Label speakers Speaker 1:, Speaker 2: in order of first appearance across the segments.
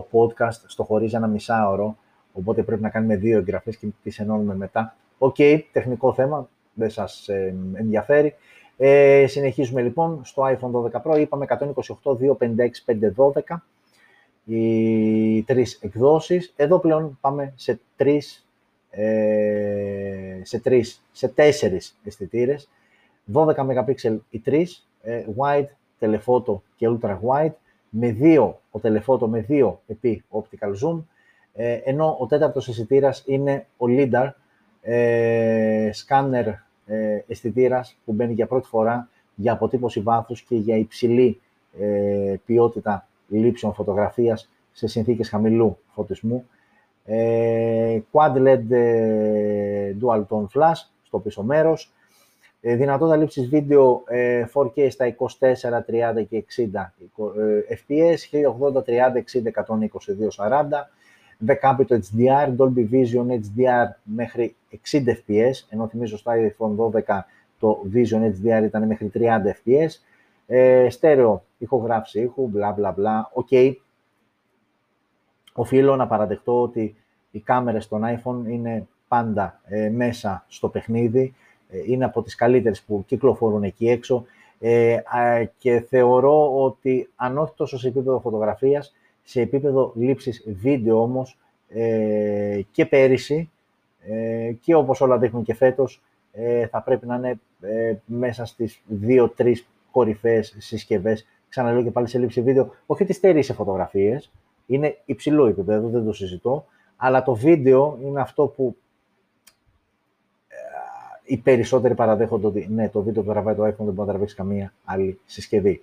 Speaker 1: το podcast στο χωρίζει ανά μισάωρο, οπότε πρέπει να κάνουμε δύο εγγραφές και τις ενώνουμε μετά. Οκ, τεχνικό θέμα, δεν σας ε, ενδιαφέρει. Ε, συνεχίζουμε λοιπόν στο iPhone 12 Pro, είπαμε 128, 256, 512, οι τρεις εκδόσεις. Εδώ πλέον πάμε σε τρεις, ε, σε τρεις, σε τέσσερις αισθητήρες. 12 MP οι τρεις, ε, wide, telephoto και ultra wide, με δύο, ο telephoto με δύο επί optical zoom, ε, ενώ ο τέταρτος αισθητήρας είναι ο LIDAR, ε, scanner ε, αισθητήρας που μπαίνει για πρώτη φορά για αποτύπωση βάθους και για υψηλή ε, ποιότητα λήψεων φωτογραφίας σε συνθήκες χαμηλού φωτισμού. Ε, Quad LED ε, Dual Tone Flash στο πίσω μέρος. Ε, δυνατότητα λήψης βίντεο 4K ε, στα 24, 30 και 60 fps, 1080, 30, 60, 120, 40 δεκάμπιτο HDR, Dolby Vision HDR μέχρι 60 fps, ενώ θυμίζω στο iPhone 12 το Vision HDR ήταν μέχρι 30 fps. Ε, στέρεο ηχογράφηση ήχου, μπλα μπλα μπλα, οκ. Οφείλω να παραδεχτώ ότι οι κάμερες των iPhone είναι πάντα ε, μέσα στο παιχνίδι, ε, είναι από τις καλύτερες που κυκλοφορούν εκεί έξω ε, και θεωρώ ότι αν όχι τόσο σε επίπεδο φωτογραφίας, σε επίπεδο λήψης βίντεο όμως ε, και πέρυσι ε, και όπως όλα δείχνουν και φέτος ε, θα πρέπει να είναι ε, μέσα στις δύο-τρεις κορυφαίες συσκευές. Ξαναλέω και πάλι σε λήψη βίντεο, όχι ότι στερεί σε φωτογραφίες, είναι υψηλό επίπεδο, δεν το συζητώ, αλλά το βίντεο είναι αυτό που ε, οι περισσότεροι παραδέχονται ότι ναι, το βίντεο που τραβάει το iPhone δεν μπορεί να τραβήξει καμία άλλη συσκευή.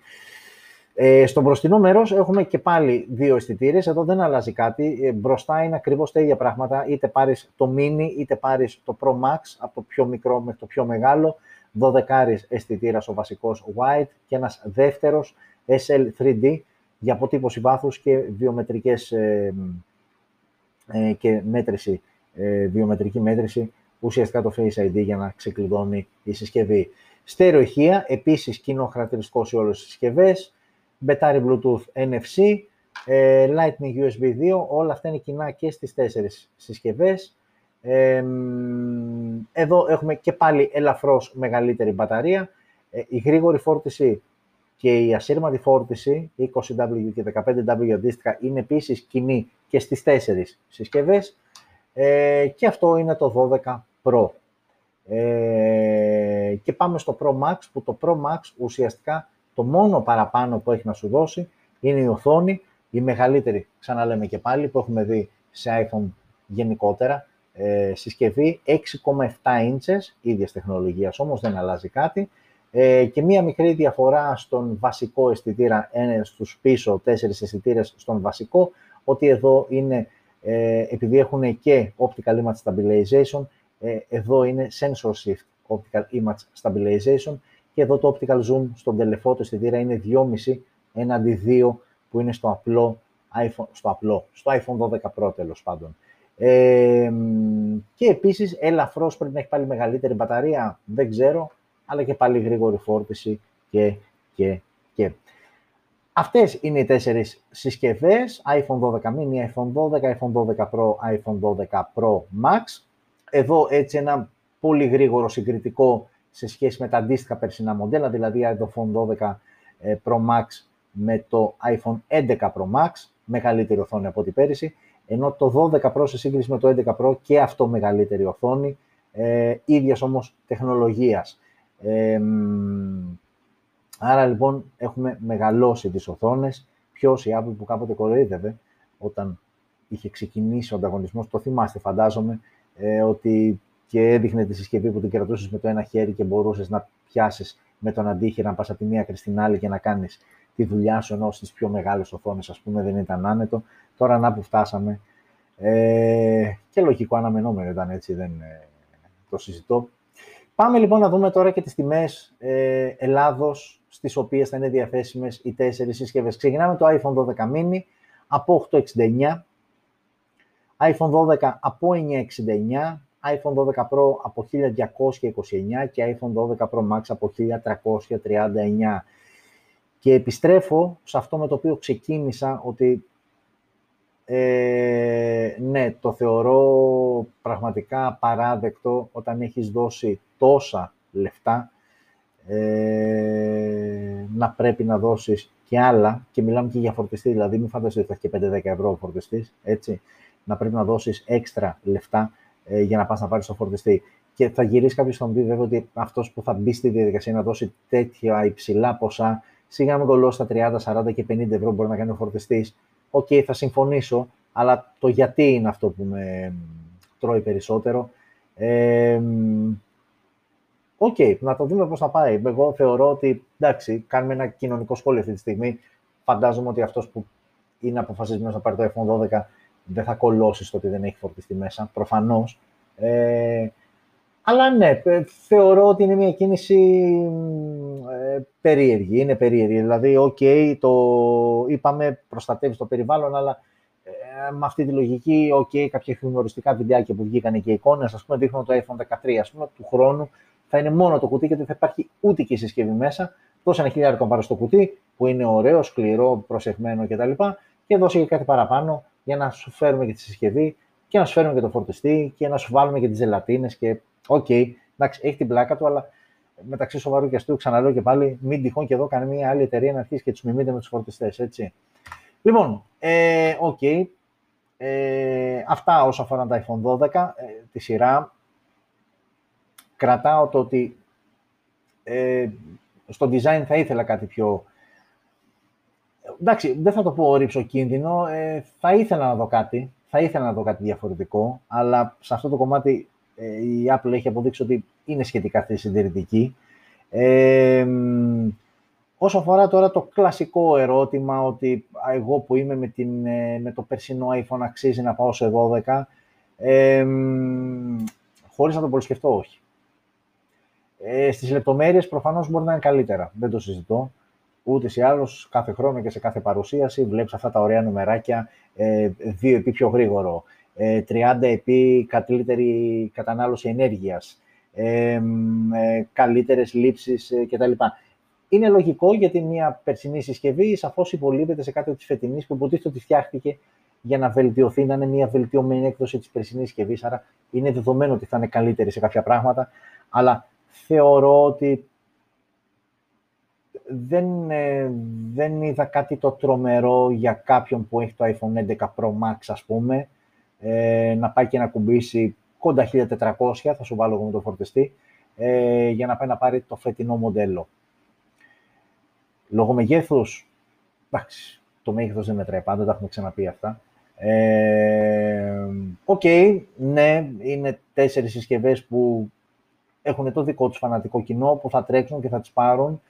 Speaker 1: Ε, στο μπροστινό μέρος έχουμε και πάλι δύο αισθητήρες. Εδώ δεν αλλάζει κάτι. Ε, μπροστά είναι ακριβώς τα ίδια πράγματα. Είτε πάρεις το mini, είτε πάρεις το Pro Max, από το πιο μικρό μέχρι το πιο μεγάλο. 12 αισθητήρα ο βασικός white και ένας δεύτερος SL 3D για αποτύπωση βάθους και βιομετρικές ε, ε, και μέτρηση, ε, βιομετρική μέτρηση, ουσιαστικά το Face ID για να ξεκλειδώνει η συσκευή. Στέρεο ηχεία, επίσης κοινό χαρακτηριστικό σε όλες τις συσκευές, μπετάρι Bluetooth NFC, ε, Lightning USB 2, όλα αυτά είναι κοινά και στις τέσσερις συσκευές. Ε, εδώ έχουμε και πάλι ελαφρώς μεγαλύτερη μπαταρία. Ε, η γρήγορη φόρτιση και η ασύρματη φόρτιση, 20W και 15W αντίστοιχα, είναι επίσης κοινή και στις τέσσερις συσκευές. Ε, και αυτό είναι το 12 Pro. Ε, και πάμε στο Pro Max, που το Pro Max ουσιαστικά το μόνο παραπάνω που έχει να σου δώσει είναι η οθόνη, η μεγαλύτερη, ξαναλέμε και πάλι, που έχουμε δει σε iPhone γενικότερα, ε, συσκευή 6,7 inches, ίδιας τεχνολογίας όμως, δεν αλλάζει κάτι, ε, και μία μικρή διαφορά στον βασικό αισθητήρα, ένας στους πίσω τέσσερις αισθητήρες στον βασικό, ότι εδώ είναι, ε, επειδή έχουν και Optical Image Stabilization, ε, εδώ είναι Sensor Shift Optical Image Stabilization, και εδώ το optical zoom στον τελεφώτο αισθητήρα είναι 2,5 έναντι 2 που είναι στο απλό iPhone, στο απλό, στο iPhone 12 Pro τέλος πάντων. Ε, και επίσης ελαφρώς πρέπει να έχει πάλι μεγαλύτερη μπαταρία, δεν ξέρω, αλλά και πάλι γρήγορη φόρτιση και, και, και. Αυτές είναι οι τέσσερις συσκευές, iPhone 12 mini, iPhone 12, iPhone 12 Pro, iPhone 12 Pro Max. Εδώ έτσι ένα πολύ γρήγορο συγκριτικό σε σχέση με τα αντίστοιχα περσινά μοντέλα, δηλαδή iPhone 12 ε, Pro Max με το iPhone 11 Pro Max, μεγαλύτερη οθόνη από ό,τι πέρυσι, ενώ το 12 Pro σε σύγκριση με το 11 Pro και αυτό μεγαλύτερη οθόνη, ε, ίδιας όμως τεχνολογίας. Ε, άρα λοιπόν έχουμε μεγαλώσει τις οθόνες, ποιος η Apple που κάποτε κοροϊδεύε όταν είχε ξεκινήσει ο ανταγωνισμός, το θυμάστε φαντάζομαι, ε, ότι και έδειχνε τη συσκευή που την κρατούσες με το ένα χέρι και μπορούσες να πιάσεις με τον αντίχειρα να πας από τη μία άκρη στην άλλη και να κάνεις τη δουλειά σου, ενώ στις πιο μεγάλες οθόνες, ας πούμε, δεν ήταν άνετο. Τώρα να που φτάσαμε. Ε, και λογικό αναμενόμενο ήταν έτσι, δεν ε, το συζητώ. Πάμε λοιπόν να δούμε τώρα και τις τιμές ε, Ελλάδος, στις οποίες θα είναι διαθέσιμες οι τέσσερις συσκευές. Ξεκινάμε το iPhone 12 mini από 869, iPhone 12 από 969, iPhone 12 Pro από 1229 και iPhone 12 Pro Max από 1339. Και επιστρέφω σε αυτό με το οποίο ξεκίνησα ότι Ε, ναι, το θεωρώ πραγματικά παράδεκτο όταν έχεις δώσει τόσα λεφτά ε, να πρέπει να δώσεις και άλλα και μιλάμε και για φορτιστή, δηλαδή μην φανταστείτε ότι θα έχει και 5-10 ευρώ ο φορτιστής, έτσι, να πρέπει να δώσεις έξτρα λεφτά ε, για να πας να πάρεις το φορτιστή. Και θα γυρίσει κάποιος στον πει βέβαια ότι αυτός που θα μπει στη διαδικασία να δώσει τέτοια υψηλά ποσά, σιγά με κολλώσει στα 30, 40 και 50 ευρώ μπορεί να κάνει ο φορτιστής. OK, okay, θα συμφωνήσω, αλλά το γιατί είναι αυτό που με τρώει περισσότερο. Ε, OK, okay, να το δούμε πώς θα πάει. Εγώ θεωρώ ότι, εντάξει, κάνουμε ένα κοινωνικό σχόλιο αυτή τη στιγμή. Φαντάζομαι ότι αυτός που είναι αποφασισμένος να πάρει το iPhone 12 δεν θα κολώσει στο ότι δεν έχει φορτιστή μέσα, προφανώς. Ε, αλλά ναι, ε, θεωρώ ότι είναι μια κίνηση ε, περίεργη. Είναι περίεργη. Δηλαδή, OK, okay, το είπαμε, προστατεύει το περιβάλλον, αλλά ε, με αυτή τη λογική, OK, okay, κάποια χιουμοριστικά βιντεάκια που βγήκαν και εικόνες, ας πούμε, δείχνουν το iPhone 13, ας πούμε, του χρόνου θα είναι μόνο το κουτί και δεν θα υπάρχει ούτε και η συσκευή μέσα. Δώσε ένα χιλιάρικο πάνω στο κουτί, που είναι ωραίο, σκληρό, προσεχμένο κτλ. Και δώσε και κάτι παραπάνω για να σου φέρουμε και τη συσκευή και να σου φέρουμε και το φορτιστή και να σου βάλουμε και τις ζελατίνες. Και OK, okay, εντάξει, έχει την πλάκα του, αλλά μεταξύ σοβαρού και αστείου, ξαναλέω και πάλι, μην τυχόν και δω καμιά άλλη εταιρεία να αρχίσει και τους μιμείται με τους φορτιστές. Έτσι. Λοιπόν, ε, okay. ε, αυτά όσον αφορά τα iPhone 12, ε, τη σειρά κρατάω το ότι ε, στο design θα ήθελα κάτι πιο... Εντάξει, δεν θα το πω ριψοκίνδυνο, ε, θα ήθελα να δω κάτι, θα ήθελα να δω κάτι διαφορετικό, αλλά σε αυτό το κομμάτι ε, η Apple έχει αποδείξει ότι είναι σχετικά αυτή συντηρητική. Ε, όσο αφορά τώρα το κλασικό ερώτημα ότι εγώ που είμαι με, την, ε, με το περσινό iPhone αξίζει να πάω σε 12, ε, χωρίς να το πολύ σκεφτώ, όχι. Ε, Στις λεπτομέρειες προφανώς μπορεί να είναι καλύτερα. Δεν το συζητώ. Ούτε ή άλλως, κάθε χρόνο και σε κάθε παρουσίαση βλέπεις αυτά τα ωραία νομεράκια. Ε, 2 επί πιο γρήγορο. Ε, 30 επί καλύτερη κατανάλωση ενέργειας. Ε, ε, καλύτερες λήψεις ε, κτλ. Είναι λογικό γιατί μια περσινή συσκευή σαφώς υπολείπεται σε κάτι της φετινής που υποτίθεται ότι φτιάχτηκε για να βελτιωθεί, να είναι μια βελτιωμένη έκδοση της περσινής συσκευής. Άρα είναι δεδομένο ότι θα είναι καλύτερη σε κάποια πράγματα. Αλλά θεωρώ ότι δεν, ε, δεν είδα κάτι το τρομερό για κάποιον που έχει το iPhone 11 Pro Max, ας πούμε, ε, να πάει και να ακουμπήσει κοντά 1400, θα σου βάλω εγώ με το φορτιστή, ε, για να πάει να πάρει το φετινό μοντέλο. Λόγω μεγέθους, εντάξει, το μέγεθος δεν μετράει πάντα, τα έχουμε ξαναπεί αυτά. OK, okay, ναι, είναι τέσσερις συσκευές που έχουν το δικό τους φανατικό κοινό που θα τρέξουν και θα τις πάρουν.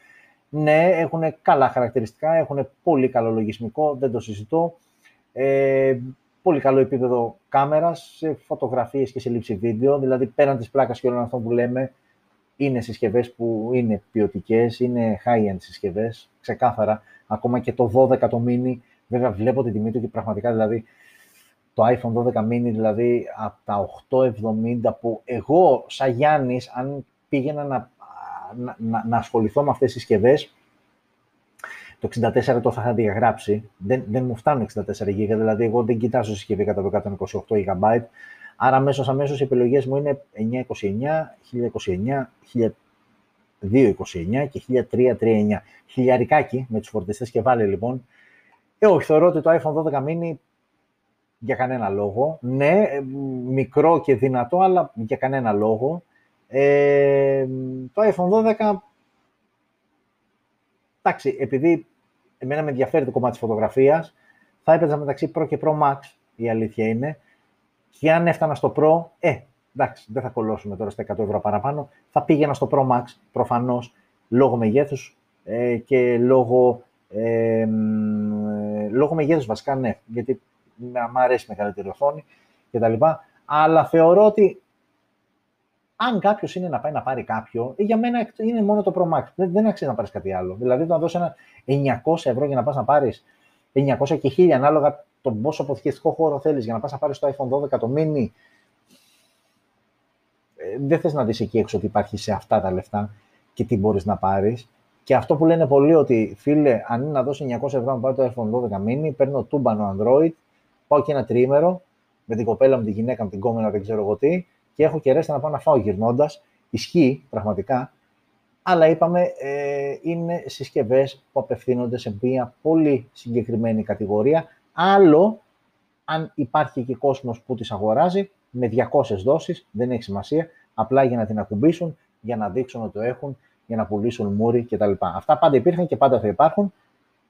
Speaker 1: Ναι, έχουν καλά χαρακτηριστικά, έχουν πολύ καλό λογισμικό, δεν το συζητώ. Ε, πολύ καλό επίπεδο κάμερας, σε φωτογραφίες και σε λήψη βίντεο, δηλαδή πέραν της πλάκας και όλων αυτών που λέμε, είναι συσκευές που είναι ποιοτικές, είναι high-end συσκευές, ξεκάθαρα. Ακόμα και το 12 το mini, βέβαια βλέπω την τιμή του και πραγματικά δηλαδή το iPhone 12 mini, δηλαδή από τα 870 που εγώ, σαν Γιάννης, αν πήγαινα να, να, να, ασχοληθώ με αυτές τις συσκευές, το 64 το θα είχα διαγράψει. Δεν, δεν μου φτάνουν 64 GB, δηλαδή εγώ δεν κοιτάζω συσκευή κατά το 128 GB. Άρα αμέσως αμέσως οι επιλογές μου είναι 929, 1029, 1229 και 1339. Χιλιαρικάκι με τους φορτιστές και βάλει λοιπόν. Ε, όχι, θεωρώ ότι το iPhone 12 mini για κανένα λόγο. Ναι, ε, μικρό και δυνατό, αλλά για κανένα λόγο. Ε, το iPhone 12, εντάξει, επειδή εμένα με ενδιαφέρει το κομμάτι της φωτογραφίας, θα έπαιζα μεταξύ Pro και Pro Max, η αλήθεια είναι. Και αν έφτανα στο Pro, ε, εντάξει, δεν θα κολλώσουμε τώρα στα 100 ευρώ παραπάνω, θα πήγαινα στο Pro Max, προφανώς, λόγω μεγέθους ε, και λόγω, ε, λόγω μεγέθους βασικά, ναι, γιατί μου αρέσει μεγαλύτερη οθόνη κτλ. Αλλά θεωρώ ότι αν κάποιος είναι να πάει να πάρει κάποιο, ε, για μένα είναι μόνο το Pro Max. Δεν, δεν αξίζει να πάρεις κάτι άλλο. Δηλαδή, το να δώσει ένα 900 ευρώ για να πας να πάρεις 900 και 1000 ανάλογα τον πόσο αποθηκευτικό χώρο θέλεις για να πας να πάρεις το iPhone 12 το mini. Ε, δεν θες να δεις εκεί έξω ότι υπάρχει σε αυτά τα λεφτά και τι μπορείς να πάρεις. Και αυτό που λένε πολλοί ότι φίλε, αν είναι να δώσεις 900 ευρώ να πάρει το iPhone 12 mini, παίρνω τούμπανο Android πάω και ένα τρίμερο με την κοπέλα μου, τη γυναίκα μου, την κόμενα, δεν ξέρω εγώ τι, και έχω και ρέστα να πάω να φάω γυρνώντας. Ισχύει πραγματικά, αλλά είπαμε ε, είναι συσκευές που απευθύνονται σε μια πολύ συγκεκριμένη κατηγορία. Άλλο αν υπάρχει και κόσμος που τις αγοράζει με 200 δόσεις, δεν έχει σημασία, απλά για να την ακουμπήσουν, για να δείξουν ότι το έχουν, για να πουλήσουν μούρι κτλ. Αυτά πάντα υπήρχαν και πάντα θα υπάρχουν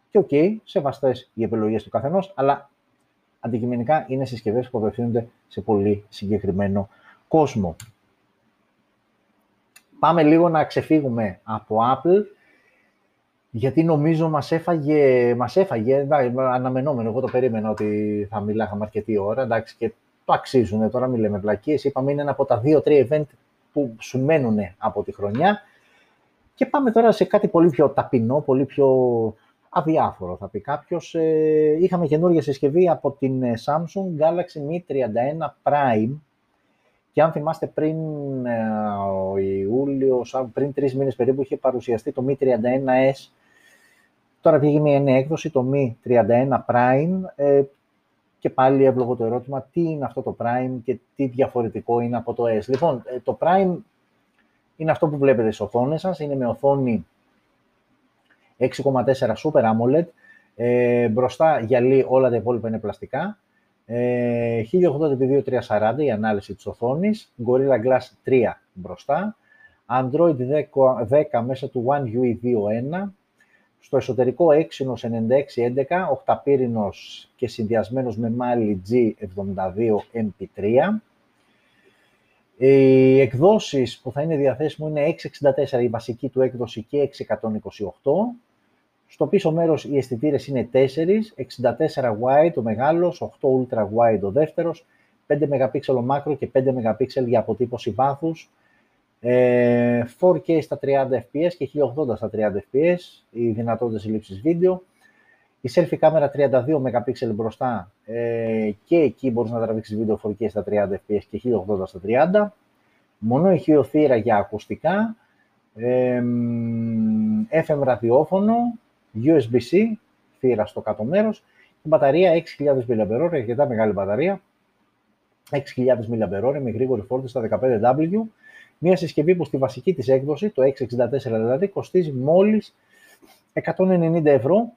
Speaker 1: και OK, okay, σεβαστές οι επιλογές του καθενός, αλλά αντικειμενικά είναι συσκευές που απευθύνονται σε πολύ συγκεκριμένο κόσμο. Πάμε λίγο να ξεφύγουμε από Apple, γιατί νομίζω μας έφαγε, μας έφαγε αναμενόμενο, εγώ το περίμενα ότι θα μιλάγαμε αρκετή ώρα, εντάξει, και το αξίζουν, τώρα μην λέμε βλακίες, είπαμε είναι ένα από τα δύο-τρία event που σου μένουν από τη χρονιά. Και πάμε τώρα σε κάτι πολύ πιο ταπεινό, πολύ πιο αδιάφορο θα πει κάποιος. Ε, είχαμε καινούργια συσκευή από την ε, Samsung Galaxy Mi 31 Prime και αν θυμάστε πριν ε, Ιούλιος, πριν τρεις μήνες περίπου, είχε παρουσιαστεί το Mi 31S. Τώρα βγήκε μια νέα έκδοση, το Mi 31 Prime, ε, και πάλι εύλογο το ερώτημα, τι είναι αυτό το Prime και τι διαφορετικό είναι από το S. Λοιπόν, ε, το Prime είναι αυτό που βλέπετε στις οθόνες σας, είναι με οθόνη 6,4 Super AMOLED, ε, μπροστά γυαλί, όλα τα υπόλοιπα είναι πλαστικά, ε, 1080x2340 η ανάλυση της οθόνης, Gorilla Glass 3 μπροστά, Android 10, 10 μέσα του One UI 2.1, στο εσωτερικό έξινος 9611, οχταπύρινος και συνδυασμένος με Mali G72 MP3. Οι εκδόσεις που θα είναι διαθέσιμο είναι 664 η βασική του έκδοση και 628. Στο πίσω μέρος οι αισθητήρες είναι 4, 64 wide ο μεγάλος, 8 ultra wide ο δεύτερος, 5 MP ο μάκρο και 5 MP για αποτύπωση βάθους, 4K ε, στα 30 fps και 1080 στα 30 fps, οι δυνατότητες λήψης βίντεο. Η selfie κάμερα 32 MP μπροστά ε, και εκεί μπορείς να τραβήξεις βίντεο 4K στα 30 fps και 1080 στα 30. Μονό ηχείο θύρα για ακουστικά, ε, FM ραδιόφωνο, USB-C, θύρα στο κάτω μέρος, και μπαταρία 6.000 mAh, αρκετά μεγάλη μπαταρία, 6.000 mAh με γρήγορη φόρτιση στα 15W, μια συσκευή που στη βασική της έκδοση, το 664 δηλαδή, κοστίζει μόλις 190 ευρώ.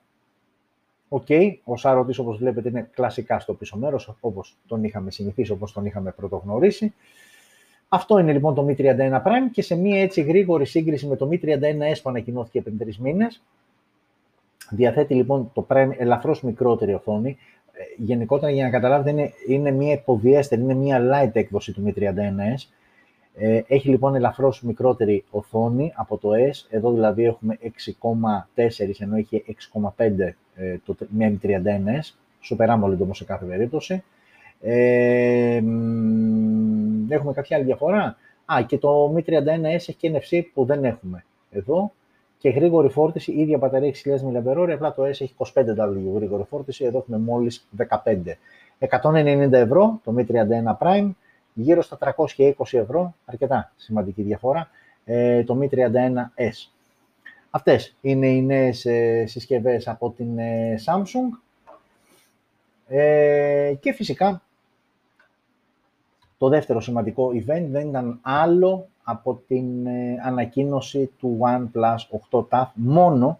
Speaker 1: OK, okay. ο σάρωτης όπως βλέπετε είναι κλασικά στο πίσω μέρος, όπως τον είχαμε συνηθίσει, όπως τον είχαμε πρωτογνωρίσει. Αυτό είναι λοιπόν το Mi 31 Prime και σε μια έτσι γρήγορη σύγκριση με το Mi 31S που ανακοινώθηκε πριν τρεις μήνες, διαθέτει λοιπόν το Prime ελαφρώς μικρότερη οθόνη. Ε, γενικότερα για να καταλάβετε είναι, είναι μια υποδιέστερη, είναι μια light έκδοση του Mi 31S ε, έχει λοιπόν ελαφρώς μικρότερη οθόνη από το S. Εδώ δηλαδή έχουμε 6,4 ενώ έχει 6,5 ε, το M31S. Super AMOLED όμως σε κάθε περίπτωση. Ε, έχουμε κάποια άλλη διαφορά; Α, και το Mi 31S έχει και NFC που δεν έχουμε εδώ. Και γρήγορη φόρτιση, ίδια μπαταρία 6.000 mAh, απλά το S έχει 25W γρήγορη φόρτιση, εδώ έχουμε μόλις 15. 190 ευρώ το Mi 31 Prime, γύρω στα 320 ευρώ, αρκετά σημαντική διαφορά, ε, το Mi 31S. Αυτές είναι οι νέες ε, συσκευές από την ε, Samsung. και φυσικά το δεύτερο σημαντικό event δεν ήταν άλλο από την ανακοίνωση του OnePlus 8 TAF, μόνο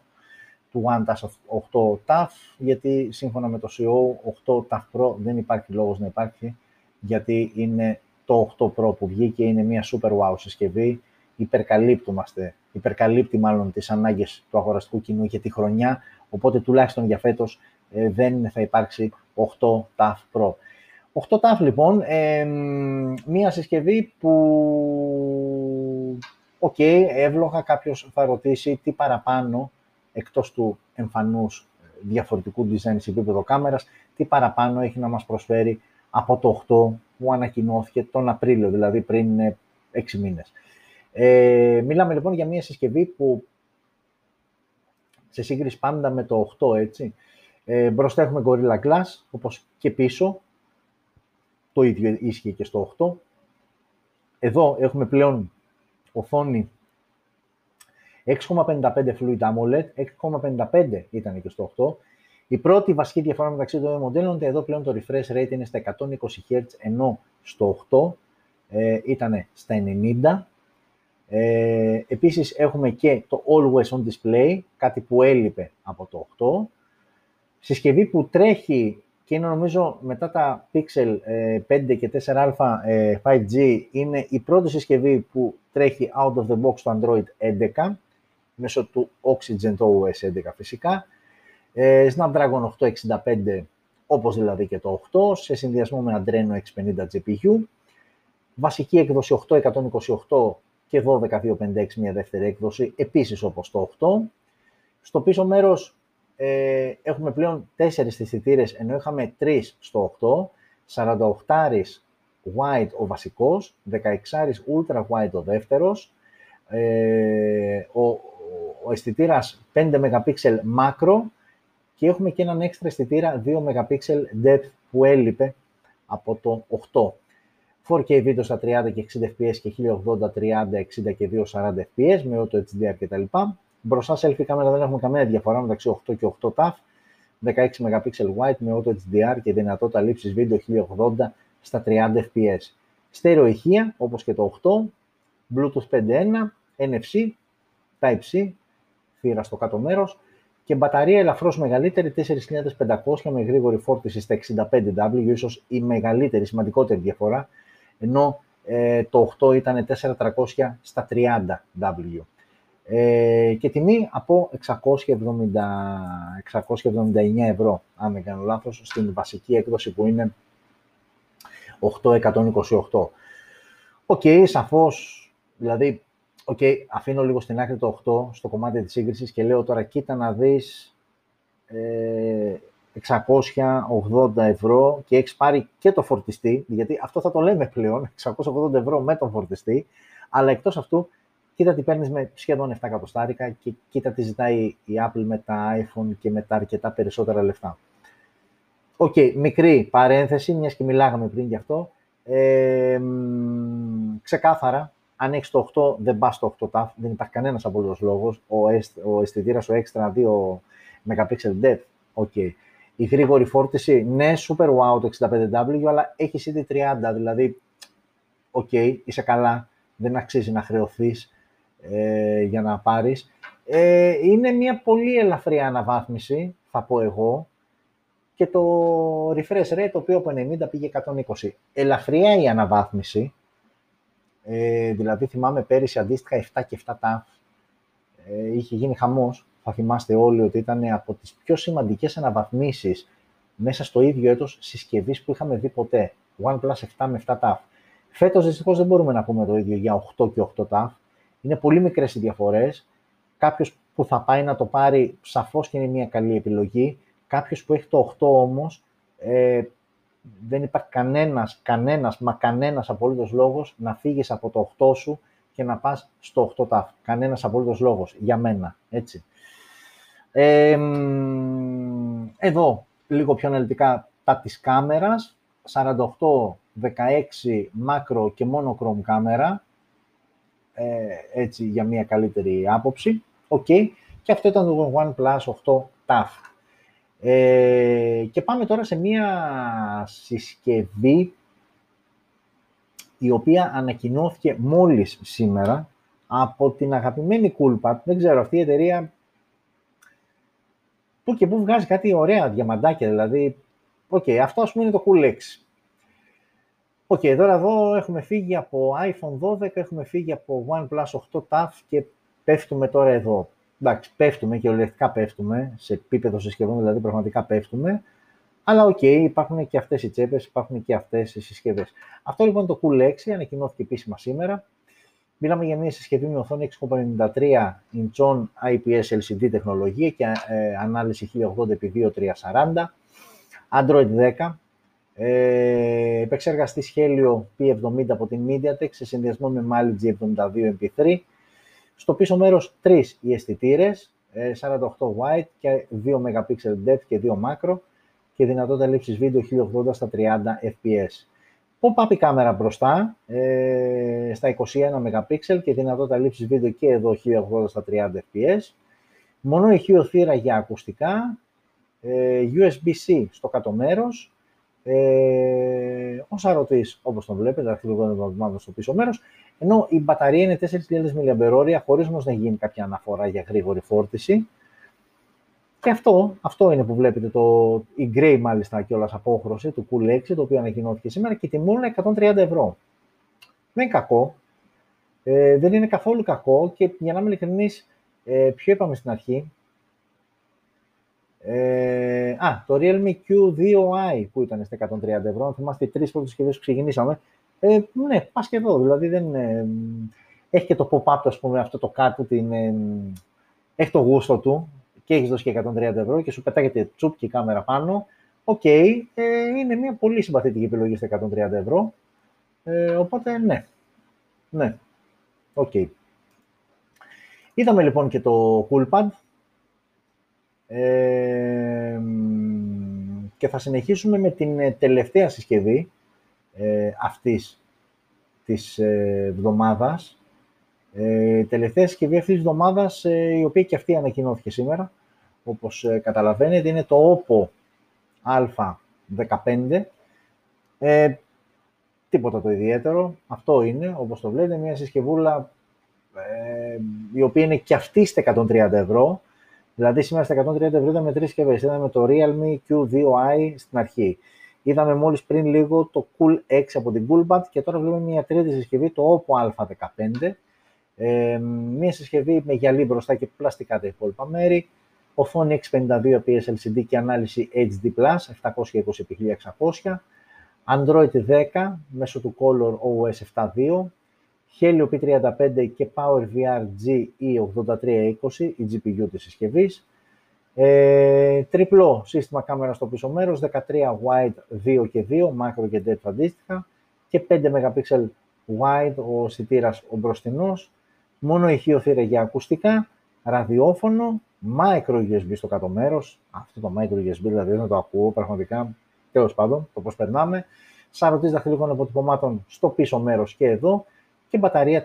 Speaker 1: του OnePlus 8 TAF, γιατί σύμφωνα με το CEO 8 TAF Pro δεν υπάρχει λόγος να υπάρχει γιατί είναι το 8 Pro που βγήκε, είναι μια super wow συσκευή, υπερκαλύπτομαστε, υπερκαλύπτει μάλλον τις ανάγκες του αγοραστικού κοινού για τη χρονιά, οπότε τουλάχιστον για φέτος ε, δεν θα υπάρξει 8T Pro. 8T λοιπόν, ε, μια συσκευή που, OK, okay, εύλογα κάποιος θα ρωτήσει τι παραπάνω, εκτός του εμφανούς ε, διαφορετικού design σε επίπεδο κάμερας, τι παραπάνω έχει να μας προσφέρει από το 8 που ανακοινώθηκε τον Απρίλιο, δηλαδή πριν 6 ε, μήνες. Ε, μιλάμε λοιπόν για μια συσκευή που σε σύγκριση πάντα με το 8, έτσι, ε, μπροστά έχουμε Gorilla Glass, όπως και πίσω, το ίδιο ίσχυε και στο 8. Εδώ έχουμε πλέον οθόνη 6,55 Fluid AMOLED, 6,55 ήταν και στο 8 Η πρώτη βασική διαφορά μεταξύ των δύο μοντέλων είναι ότι εδώ πλέον το refresh rate είναι στα 120 Hz, ενώ στο 8 ε, ήταν στα 90. Ε, επίσης έχουμε και το Always On Display, κάτι που έλειπε από το 8. Συσκευή που τρέχει και είναι νομίζω μετά τα Pixel 5 ε, και 4α 5G ε, είναι η πρώτη συσκευή που τρέχει out of the box το Android 11 μέσω του Oxygen το OS 11 φυσικά. Ε, Snapdragon 865 όπως δηλαδή και το 8 σε συνδυασμό με Adreno X50 GPU. Βασική έκδοση 8128 και 12256 μια δεύτερη έκδοση επίσης όπως το 8. Στο πίσω μέρος ε, έχουμε πλέον τέσσερις αισθητήρε ενώ είχαμε τρεις στο 8, 48 wide ο βασικός, 16 ultra wide ο δεύτερος, ε, ο, ο αισθητήρας 5 MP macro και έχουμε και έναν έξτρα αισθητήρα 2 MP depth που έλειπε από το 8. 4K βίντεο στα 30 και 60 fps και 1080, 30, 60 και 240 fps με auto HDR κτλ. Μπροστά selfie κάμερα δεν έχουμε καμία διαφορά μεταξύ 8 και 8 TAF, 16 MP wide με auto HDR και δυνατότητα λήψης βίντεο 1080 στα 30 fps. Στέρεο ηχεία, όπως και το 8, Bluetooth 5.1, NFC, Type-C, θύρα στο κάτω μέρος και μπαταρία ελαφρώς μεγαλύτερη 4500 με γρήγορη φόρτιση στα 65W, ίσως η μεγαλύτερη, σημαντικότερη διαφορά, ενώ ε, το 8 ήταν 4300 στα 30W. Ε, και τιμή από 670, 679 ευρώ, αν δεν κάνω λάθος, στην βασική έκδοση που είναι 828. OK, okay, σαφώς, δηλαδή, okay, αφήνω λίγο στην άκρη το 8 στο κομμάτι της σύγκρισης και λέω τώρα κοίτα να δεις ε, 680 ευρώ και έχεις πάρει και το φορτιστή, γιατί αυτό θα το λέμε πλέον, 680 ευρώ με τον φορτιστή, αλλά εκτός αυτού κοίτα τι παίρνεις με σχεδόν 7 εκατοστάρικα και κοίτα τι ζητάει η Apple με τα iPhone και με τα αρκετά περισσότερα λεφτά. OK, okay, μικρή παρένθεση, μιας και μιλάγαμε πριν γι' αυτό. Ε, ξεκάθαρα, αν έχεις το 8, δεν πας στο 8 Ταφ, δεν υπάρχει κανένας απολύτως λόγος. Ο, ο αισθητήρας, ο extra 2 MP depth, OK. Okay. Η γρήγορη φόρτιση, ναι, super wow το 65W, αλλά έχεις ήδη 30, δηλαδή, OK, okay, είσαι καλά, δεν αξίζει να χρεωθείς ε, για να πάρεις. Ε, είναι μια πολύ ελαφριά αναβάθμιση, θα πω εγώ, και το refresh rate, το οποίο από 90 πήγε 120. Ελαφριά η αναβάθμιση, ε, δηλαδή θυμάμαι πέρυσι αντίστοιχα 7 και 7 TAF, ε, είχε γίνει χαμός, θα θυμάστε όλοι ότι ήταν από τις πιο σημαντικές αναβαθμίσεις μέσα στο ίδιο έτος συσκευής που είχαμε δει ποτέ. OnePlus 7 με 7 TAF. Φέτος δυστυχώς δεν μπορούμε να πούμε το ίδιο για 8 και 8 TAF. Είναι πολύ μικρές οι διαφορές. Κάποιος που θα πάει να το πάρει σαφώς και είναι μια καλή επιλογή. Κάποιος που έχει το 8 όμως, ε, δεν υπάρχει κανένας, κανένας, μα κανένας απολύτως λόγος να φύγεις από το 8 σου και να πας στο 8 τάφ. Κανένας απολύτως λόγος, για μένα, έτσι. Ε, εδώ, λίγο πιο αναλυτικά, τα της κάμερας, 48, 16 μάκρο και μόνο chrome κάμερα, ε, έτσι για μια καλύτερη άποψη. Okay. Και αυτό ήταν το OnePlus 8 Ταφ. Ε, και πάμε τώρα σε μια συσκευή η οποία ανακοινώθηκε μόλις σήμερα από την αγαπημένη Coolpad. Δεν ξέρω, αυτή η εταιρεία που και που βγάζει κάτι ωραία διαμαντάκια, δηλαδή, OK, okay, αυτό ας πούμε είναι το Cool OK, okay, τώρα εδώ έχουμε φύγει από iPhone 12, έχουμε φύγει από OnePlus 8 Ταφ και πέφτουμε τώρα εδώ. Εντάξει, πέφτουμε κυριολεκτικά πέφτουμε, σε επίπεδο συσκευών δηλαδή πραγματικά πέφτουμε, αλλά OK, okay, υπάρχουν και αυτές οι τσέπες, υπάρχουν και αυτές οι συσκευές. Αυτό λοιπόν το Cool 6 ανακοινώθηκε επίσημα σήμερα. Μιλάμε για μια συσκευή με οθόνη 6,53 ιντσών IPS LCD τεχνολογία και ε, ανάλυση 1080x2340, Android 10, ε, επεξεργαστής Helio P70 από την MediaTek σε συνδυασμό με Mali G72 MP3. Στο πίσω μέρος τρεις οι αισθητήρες, 48 wide και 2 MP depth και 2 macro και δυνατότητα λήψης βίντεο 1080 στα 30 fps. Pop-up η κάμερα μπροστά ε, στα 21 MP και δυνατότητα λήψης βίντεο και εδώ 1080 στα 30 fps. Μονό ηχείο θύρα για ακουστικά ε, USB-C στο κάτω μέρος, ε, ο σαρωτής, όπως τον βλέπετε, δαχτυλικό στο πίσω μέρος, ενώ η μπαταρία είναι 4.000 mAh, χωρίς όμως να γίνει κάποια αναφορά για γρήγορη φόρτιση. Και αυτό, αυτό είναι που βλέπετε, το, η Grey μάλιστα και όλας απόχρωση του Cool 6, το οποίο ανακοινώθηκε σήμερα και τιμούν 130 ευρώ. Δεν είναι κακό, ε, δεν είναι καθόλου κακό και για να είμαι ειλικρινής, ε, ποιο είπαμε στην αρχή, ε, α, το Realme Q2i που ήταν στα 130 ευρώ, αν θυμάστε οι τρεις πρώτες συσκευές που ξεκινήσαμε, ε, ναι, πας και εδώ, δηλαδή δεν, ε, έχει και το pop-up, ας πούμε, αυτό το κάτω, την, ε, έχει το γούστο του και έχεις δώσει και 130 ευρώ και σου πετάγεται τσουπ και η κάμερα πάνω. OK, okay, ε, είναι μια πολύ συμπαθητική επιλογή στα 130 ευρώ, ε, οπότε ναι, ναι, OK. Okay. Είδαμε λοιπόν και το Coolpad, ε, και θα συνεχίσουμε με την ε, τελευταία συσκευή ε, αυτής της ε, εβδομάδας. Ε, τελευταία συσκευή αυτής της εβδομάδας, ε, η οποία και αυτή ανακοινώθηκε σήμερα, όπως ε, καταλαβαίνετε, είναι το OPPO A15. Ε, τίποτα το ιδιαίτερο. Αυτό είναι, όπως το βλέπετε, μια συσκευούλα η οποία είναι και αυτή στα 130 ευρώ. Δηλαδή σήμερα στα 130 ευρώ είδαμε τρεις συσκευές. Είδαμε το Realme Q2i στην αρχή. Είδαμε μόλις πριν λίγο το Cool X από την Coolpad και τώρα βλέπουμε μια τρίτη συσκευή, το Oppo A15. Ε, μια συσκευή με γυαλί μπροστά και πλαστικά τα υπόλοιπα μέρη. Οθόνη 652 IPS LCD και ανάλυση HD+, 720x1600. Android 10 μέσω του Color OS 7.2 Helio P35 και PowerVR GE8320, η GPU της συσκευής. Ε, τριπλό σύστημα κάμερας στο πίσω μέρος, 13 wide 2 και 2, macro και depth αντίστοιχα και 5 MP wide ο σιτήρας ο μπροστινός, μόνο ηχείο θύρα για ακουστικά, ραδιόφωνο, micro USB στο κάτω μέρος, αυτό το micro USB δηλαδή δεν το ακούω πραγματικά, τέλος πάντων, το πώς περνάμε, σαρωτής δαχτυλικών αποτυπωμάτων στο πίσω μέρος και εδώ, και μπαταρία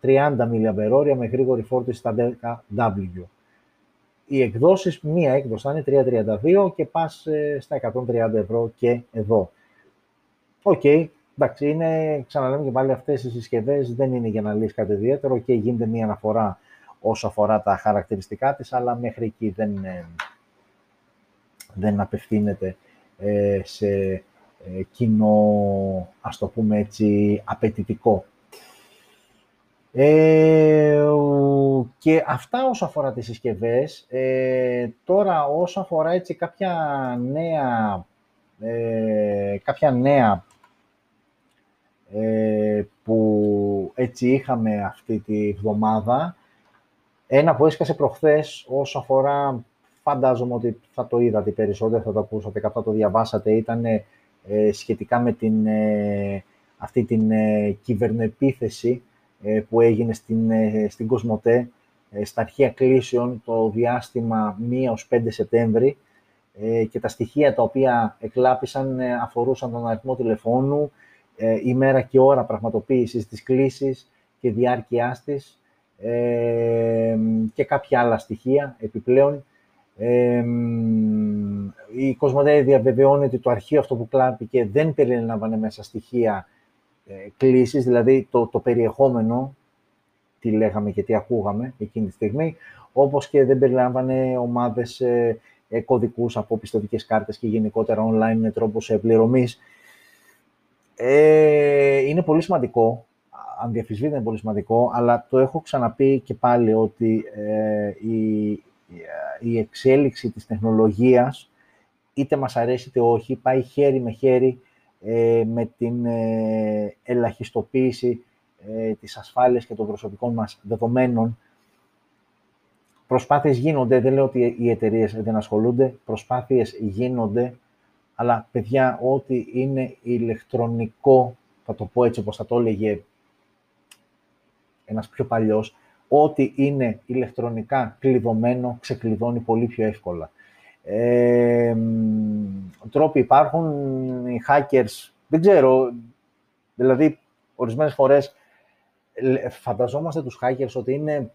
Speaker 1: 4.230 mAh με γρήγορη φόρτιση στα 10W. Οι εκδόσεις, μία έκδοση θα είναι 332 και πας ε, στα 130 ευρώ και εδώ. OK, okay, εντάξει, είναι, ξαναλέμε και πάλι αυτές οι συσκευές δεν είναι για ανάλυση κάτι ιδιαίτερο και γίνεται μία αναφορά όσο αφορά τα χαρακτηριστικά της, αλλά μέχρι εκεί δεν, ε, δεν απευθύνεται ε, σε ε, κοινό, ας το πούμε έτσι, απαιτητικό. Ε, και αυτά όσο αφορά τις συσκευές. Ε, τώρα όσο αφορά έτσι κάποια νέα, ε, κάποια νέα που έτσι είχαμε αυτή τη βδομάδα, ένα που έσκασε προχθές όσο αφορά, φαντάζομαι ότι θα το είδατε περισσότερο, θα το ακούσατε και το διαβάσατε, ήταν ε, σχετικά με την, ε, αυτή την ε, κυβερνοεπίθεση που έγινε στην, στην Κοσμοτέ στα αρχαία κλήσεων το διάστημα 1 ως 5 Σεπτέμβρη και τα στοιχεία τα οποία εκλάπησαν αφορούσαν τον αριθμό τηλεφώνου, ημέρα και ώρα πραγματοποίησης της κλήσης και διάρκειάς της και κάποια άλλα στοιχεία επιπλέον η Κοσμοτέ διαβεβαιώνει ότι το αρχείο αυτό που κλάπηκε δεν περιλαμβάνε μέσα στοιχεία ε, κλήσης, δηλαδή το, το περιεχόμενο, τι λέγαμε και τι ακούγαμε εκείνη τη στιγμή, όπως και δεν περιλάμβανε ομάδες ε, ε, κωδικούς από πιστοτικές κάρτες και γενικότερα online με τρόπους ε, πληρωμής. Ε, είναι πολύ σημαντικό, αν διαφυσβείται είναι πολύ σημαντικό, αλλά το έχω ξαναπεί και πάλι ότι ε, η, η εξέλιξη της τεχνολογίας, είτε μας αρέσει είτε όχι, πάει χέρι με χέρι ε, με την ε, ελαχιστοποίηση ε, της ασφάλειας και των προσωπικών μας δεδομένων. Προσπάθειες γίνονται, δεν λέω ότι οι εταιρείες δεν ασχολούνται, προσπάθειες γίνονται, αλλά παιδιά, ό,τι είναι ηλεκτρονικό, θα το πω έτσι όπως θα το έλεγε ένας πιο παλιός, ό,τι είναι ηλεκτρονικά κλειδωμένο ξεκλειδώνει πολύ πιο εύκολα. Ε, τρόποι υπάρχουν, οι hackers, δεν ξέρω, δηλαδή ορισμένες φορές φανταζόμαστε τους hackers ότι είναι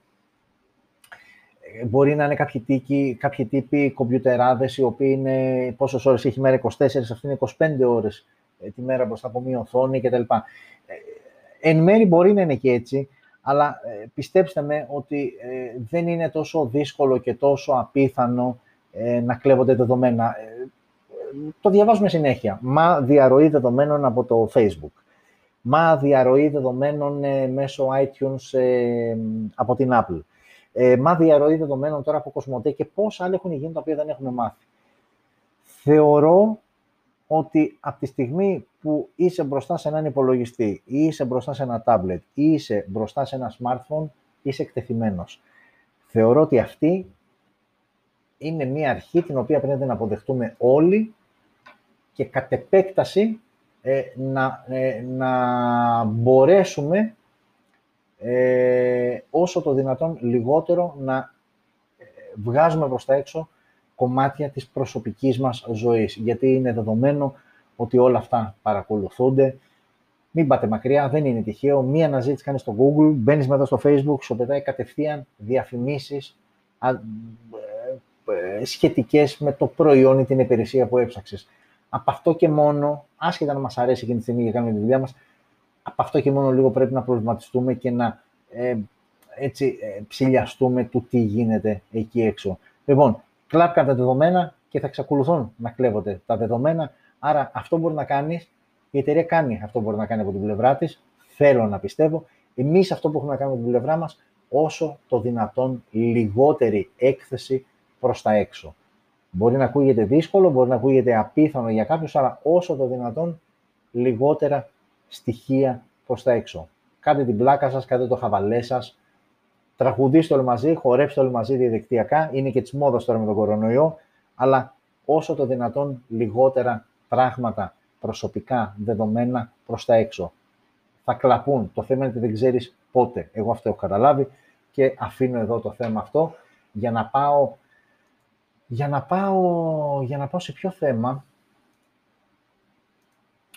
Speaker 1: Ε, μπορεί να είναι κάποιοι, τύποι, κάποιοι τύποι κομπιουτεράδες οι οποίοι είναι πόσες ώρες έχει η μέρα, 24, αυτή είναι 25 ώρες ε, τη μέρα μπροστά από μία οθόνη κτλ. Ε, εν μέρη μπορεί να είναι και έτσι, αλλά πιστέψτε με ότι δεν είναι τόσο δύσκολο και τόσο απίθανο να κλέβονται δεδομένα. Το διαβάζουμε συνέχεια. Μα διαρροή δεδομένων από το Facebook. Μα διαρροή δεδομένων μέσω iTunes από την Apple ε, μα διαρροή δεδομένων τώρα από Κοσμοτέ και πόσα άλλα έχουν γίνει τα οποία δεν έχουμε μάθει. Θεωρώ ότι από τη στιγμή που είσαι μπροστά σε έναν υπολογιστή ή είσαι μπροστά σε ένα τάμπλετ ή είσαι μπροστά σε ένα smartphone, είσαι εκτεθειμένος. Θεωρώ ότι αυτή είναι μια αρχή την οποία πρέπει να αποδεχτούμε όλοι και κατ' επέκταση ε, να, ε, να μπορέσουμε ε, όσο το δυνατόν λιγότερο να ε, βγάζουμε προς τα έξω κομμάτια της προσωπικής μας ζωής. Γιατί είναι δεδομένο ότι όλα αυτά παρακολουθούνται. Μην πάτε μακριά, δεν είναι τυχαίο. Μία αναζήτηση κάνεις στο Google, μπαίνεις μετά στο Facebook, σου πετάει κατευθείαν διαφημίσεις α, ε, ε, σχετικές με το προϊόν ή την υπηρεσία που έψαξες. Από αυτό και μόνο, άσχετα να μας αρέσει εκείνη τη στιγμή για κάνουμε τη δουλειά μας, από αυτό και μόνο λίγο πρέπει να προβληματιστούμε και να ε, έτσι, ε, ψηλιαστούμε του τι γίνεται εκεί έξω. Λοιπόν, κλάπηκαν τα δεδομένα και θα εξακολουθούν να κλέβονται τα δεδομένα. Άρα αυτό μπορεί να κάνεις, η εταιρεία κάνει αυτό που μπορεί να κάνει από την πλευρά της. Θέλω να πιστεύω. Εμείς αυτό που έχουμε να κάνουμε από την πλευρά μας, όσο το δυνατόν λιγότερη έκθεση προς τα έξω. Μπορεί να ακούγεται δύσκολο, μπορεί να ακούγεται απίθανο για κάποιους, αλλά όσο το δυνατόν λιγότερα στοιχεία προς τα έξω. Κάντε την πλάκα σας, κάντε το χαβαλέ σας, τραγουδίστε όλοι μαζί, χορέψτε όλοι μαζί διαδικτυακά, είναι και της μόδας τώρα με τον κορονοϊό, αλλά όσο το δυνατόν λιγότερα πράγματα προσωπικά δεδομένα προς τα έξω. Θα κλαπούν. Το θέμα είναι ότι δεν ξέρεις πότε. Εγώ αυτό έχω καταλάβει και αφήνω εδώ το θέμα αυτό για να πάω, για να πάω, για να πάω σε ποιο θέμα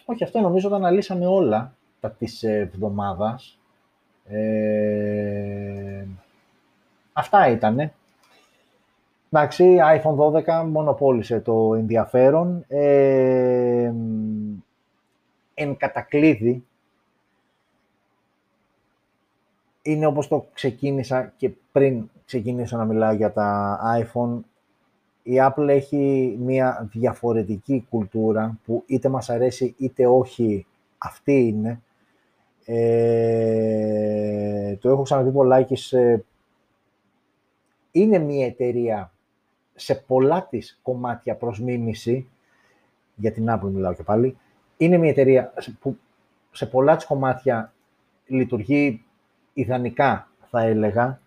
Speaker 1: όχι, αυτό νομίζω όταν αναλύσαμε όλα τα της εβδομάδας. Ε, αυτά ήτανε. Εντάξει, iPhone 12 μονοπόλησε το ενδιαφέρον. Ε, εν κατακλείδη, είναι όπως το ξεκίνησα και πριν ξεκίνησα να μιλάω για τα iPhone, η Apple έχει μια διαφορετική κουλτούρα που είτε μας αρέσει είτε όχι αυτή είναι. Ε, το έχω ξαναδεί πολλάκι είναι μια εταιρεία σε πολλά της κομμάτια προς μίμηση, για την Apple μιλάω και πάλι, είναι μια εταιρεία που σε πολλά της κομμάτια λειτουργεί ιδανικά, θα έλεγα,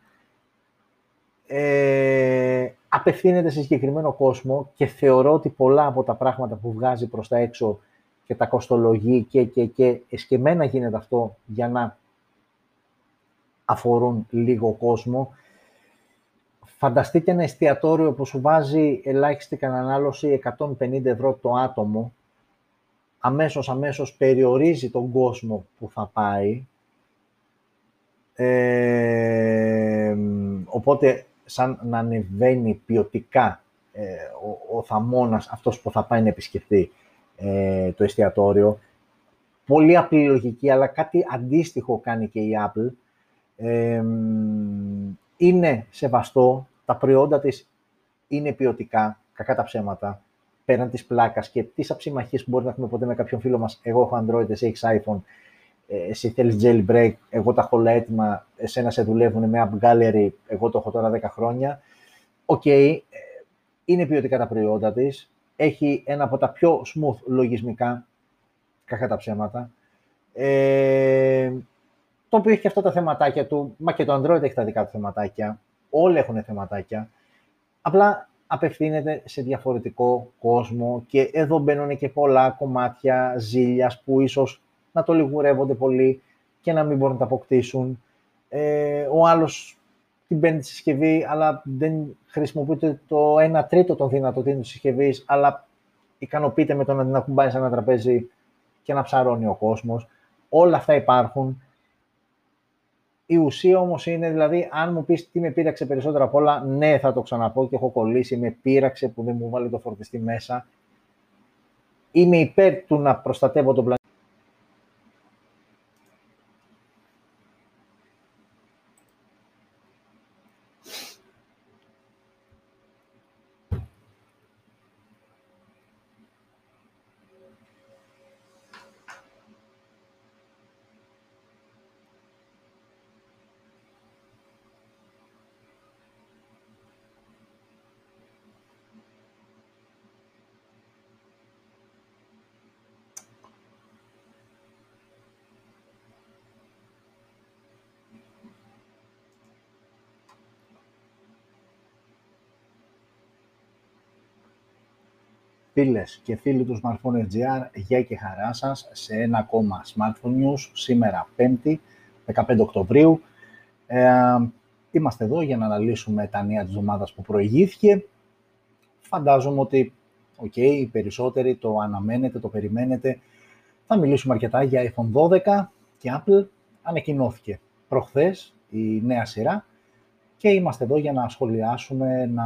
Speaker 1: ε, απευθύνεται σε συγκεκριμένο κόσμο και θεωρώ ότι πολλά από τα πράγματα που βγάζει προς τα έξω και τα κοστολογεί και, και, και εσκεμένα γίνεται αυτό για να αφορούν λίγο κόσμο. Φανταστείτε ένα εστιατόριο που σου βάζει ελάχιστη κατανάλωση 150 ευρώ το άτομο, αμέσως, αμέσως περιορίζει τον κόσμο που θα πάει. Ε, οπότε σαν να ανεβαίνει ποιοτικά ε, ο, ο θαμώνας, αυτός που θα πάει να επισκεφτεί ε, το εστιατόριο. Πολύ απλή λογική, αλλά κάτι αντίστοιχο κάνει και η Apple. Ε, είναι σεβαστό, τα προϊόντα της είναι ποιοτικά, κακά τα ψέματα, πέραν της πλάκας και τις αψιμαχίες που μπορεί να έχουμε ποτέ με κάποιον φίλο μας. Εγώ έχω Android, εσύ έχεις iPhone, ε, εσύ θέλεις jailbreak, εγώ τα έχω όλα έτοιμα, εσένα σε δουλεύουν με App Gallery, εγώ το έχω τώρα 10 χρόνια. Οκ, ε, είναι ποιοτικά τα προϊόντα της, έχει ένα από τα πιο smooth λογισμικά, κακά τα ψέματα, ε, το οποίο έχει και αυτά τα θεματάκια του, μα και το Android έχει τα δικά του θεματάκια, όλοι έχουν θεματάκια, απλά απευθύνεται σε διαφορετικό κόσμο και εδώ μπαίνουν και πολλά κομμάτια ζήλιας που ίσως να το λιγουρεύονται πολύ και να μην μπορούν να τα αποκτήσουν. Ε, ο άλλος την παίρνει τη συσκευή, αλλά δεν χρησιμοποιείται το 1 τρίτο των δυνατοτήτων της συσκευής, αλλά ικανοποιείται με το να την ακουμπάει σε ένα τραπέζι και να ψαρώνει ο κόσμος. Όλα αυτά υπάρχουν. Η ουσία όμως είναι, δηλαδή, αν μου πεις τι με πείραξε περισσότερο απ' όλα, ναι, θα το ξαναπώ και έχω κολλήσει, με πείραξε που δεν μου βάλει το φορτιστή μέσα. Είμαι υπέρ του να προστατεύω τον πλανήτη Φίλες και φίλοι του Smartphone.gr, γεια και χαρά σας σε ένα ακόμα Smartphone News, σήμερα 5η, 15 Οκτωβρίου. Ε, είμαστε εδώ για να αναλύσουμε τα νέα της εβδομάδας που προηγήθηκε. Φαντάζομαι ότι, οκ, οι περισσότεροι το αναμένετε, το περιμένετε. Θα μιλήσουμε αρκετά για iPhone 12 και Apple. Ανακοινώθηκε προχθές η νέα σειρά και είμαστε εδώ για να σχολιάσουμε, να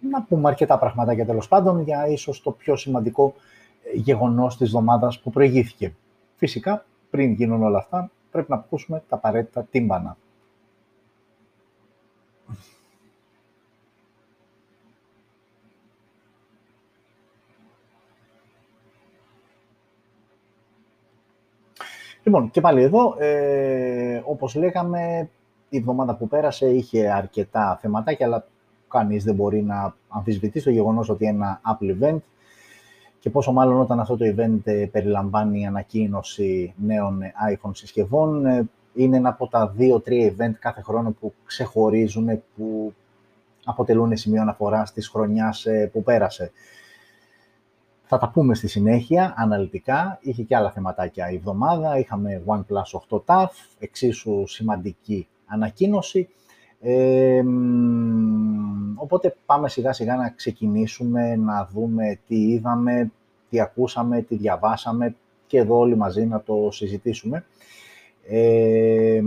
Speaker 1: να πούμε αρκετά πραγματάκια τέλος πάντων για ίσως το πιο σημαντικό ε, γεγονός της εβδομάδας που προηγήθηκε. Φυσικά, πριν γίνουν όλα αυτά, πρέπει να ακούσουμε τα απαραίτητα τύμπανα. Λοιπόν, και πάλι εδώ, ε, όπως λέγαμε, η εβδομάδα που πέρασε είχε αρκετά θεματάκια, αλλά κανείς δεν μπορεί να αμφισβητήσει το γεγονός ότι ένα Apple event και πόσο μάλλον όταν αυτό το event ε, περιλαμβάνει ανακοίνωση νέων iPhone συσκευών, ε, είναι ένα από τα δύο-τρία event κάθε χρόνο που ξεχωρίζουν, που αποτελούν σημείο αναφοράς της χρονιάς ε, που πέρασε. Θα τα πούμε στη συνέχεια, αναλυτικά. Είχε και άλλα θεματάκια η εβδομάδα. Είχαμε OnePlus 8 TAF, εξίσου σημαντική ανακοίνωση. Ε, οπότε πάμε σιγά σιγά να ξεκινήσουμε, να δούμε τι είδαμε, τι ακούσαμε, τι διαβάσαμε και εδώ όλοι μαζί να το συζητήσουμε. Ε,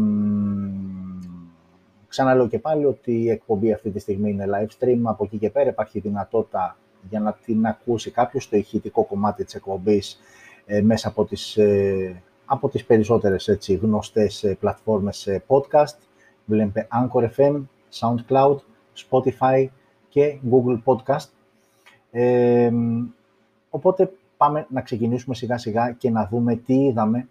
Speaker 1: ξαναλέω και πάλι ότι η εκπομπή αυτή τη στιγμή είναι live stream, από εκεί και πέρα υπάρχει δυνατότητα για να την ακούσει κάποιος το ηχητικό κομμάτι της εκπομπής ε, μέσα από τις, ε, από τις περισσότερες έτσι, γνωστές ε, πλατφόρμες ε, podcast Βλέπετε Anchor FM, SoundCloud, Spotify και Google Podcast. οπότε πάμε να ξεκινήσουμε σιγά σιγά και να δούμε τι είδαμε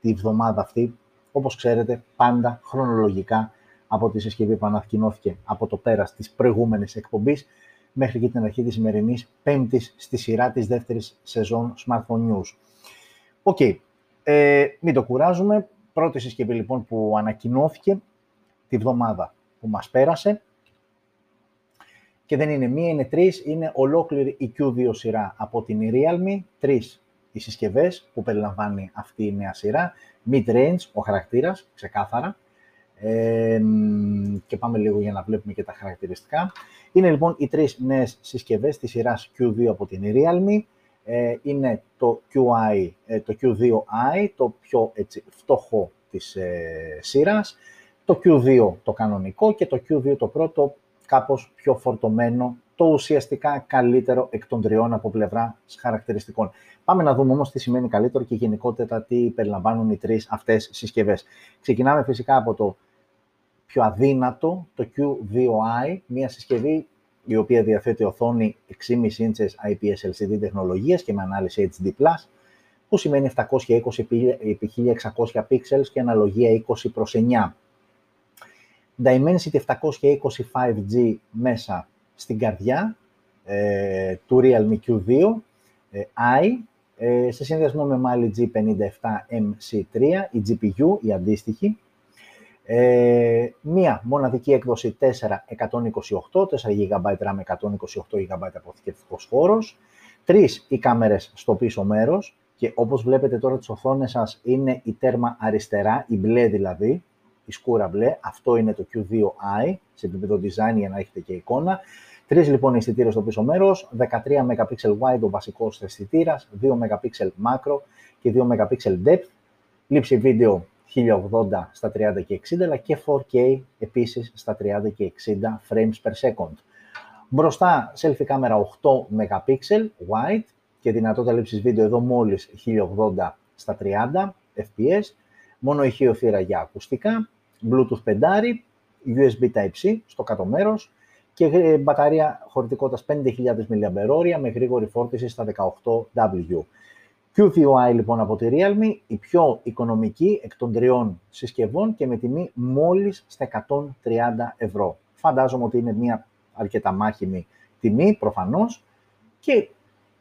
Speaker 1: τη βδομάδα αυτή. Όπως ξέρετε, πάντα χρονολογικά από τη συσκευή που ανακοινώθηκε από το πέρας της προηγούμενης εκπομπής μέχρι και την αρχή της σημερινής πέμπτης στη σειρά της δεύτερης σεζόν Smartphone News. OK, okay. ε, μην το κουράζουμε. Πρώτη συσκευή λοιπόν που ανακοινώθηκε τη βδομάδα που μας πέρασε. Και δεν είναι μία, είναι τρεις, είναι ολόκληρη η Q2 σειρά από την Realme, τρεις οι συσκευές που περιλαμβάνει αυτή η νέα σειρά, mid-range, ο χαρακτήρας, ξεκάθαρα, ε, και πάμε λίγο για να βλέπουμε και τα χαρακτηριστικά. Είναι λοιπόν οι τρεις νέες συσκευές της σειράς Q2 από την Realme. Ε, είναι το, QI, ε, το Q2i, το πιο έτσι, φτωχό της ε, σειράς το Q2 το κανονικό και το Q2 το πρώτο κάπως πιο φορτωμένο, το ουσιαστικά καλύτερο εκ των τριών από πλευρά χαρακτηριστικών. Πάμε να δούμε όμως τι σημαίνει καλύτερο και γενικότερα τι περιλαμβάνουν οι τρεις αυτές συσκευές. Ξεκινάμε φυσικά από το πιο αδύνατο, το Q2i, μια συσκευή η οποία διαθέτει οθόνη 6,5 inches IPS LCD τεχνολογίας και με ανάλυση HD+, που σημαίνει 720 x 1600 pixels και αναλογία 20 προς 9. Dimensity 725G μέσα στην καρδιά ε, του Realme Q2 ε, i ε, σε συνδυασμό με Mali G57MC3, η GPU, η αντίστοιχη. Ε, μία μοναδική έκδοση 428, 4 GB RAM, 128 GB αποθηκευτικός χώρος. Τρεις οι κάμερες στο πίσω μέρος και όπως βλέπετε τώρα τις οθόνες σας είναι η τέρμα αριστερά, η μπλε δηλαδή, η σκούρα μπλε. Αυτό είναι το Q2i σε επίπεδο design για να έχετε και εικόνα. Τρεις λοιπόν αισθητήρες στο πίσω μέρος, 13 MP wide ο βασικός αισθητήρας, 2 MP macro και 2 MP depth. Λήψη βίντεο 1080 στα 30 και 60, αλλά και 4K επίσης στα 30 και 60 frames per second. Μπροστά selfie κάμερα 8 MP wide και δυνατότητα λήψης βίντεο εδώ μόλις 1080 στα 30 fps, μόνο ηχείο θύρα για ακουστικά, Bluetooth 5, USB Type-C στο κάτω μέρος και ε, μπαταρία χωρητικότητας 5.000 mAh με γρήγορη φόρτιση στα 18W. Q2i λοιπόν από τη Realme, η πιο οικονομική εκ των τριών συσκευών και με τιμή μόλις στα 130 ευρώ. Φαντάζομαι ότι είναι μια αρκετά μάχημη τιμή προφανώς και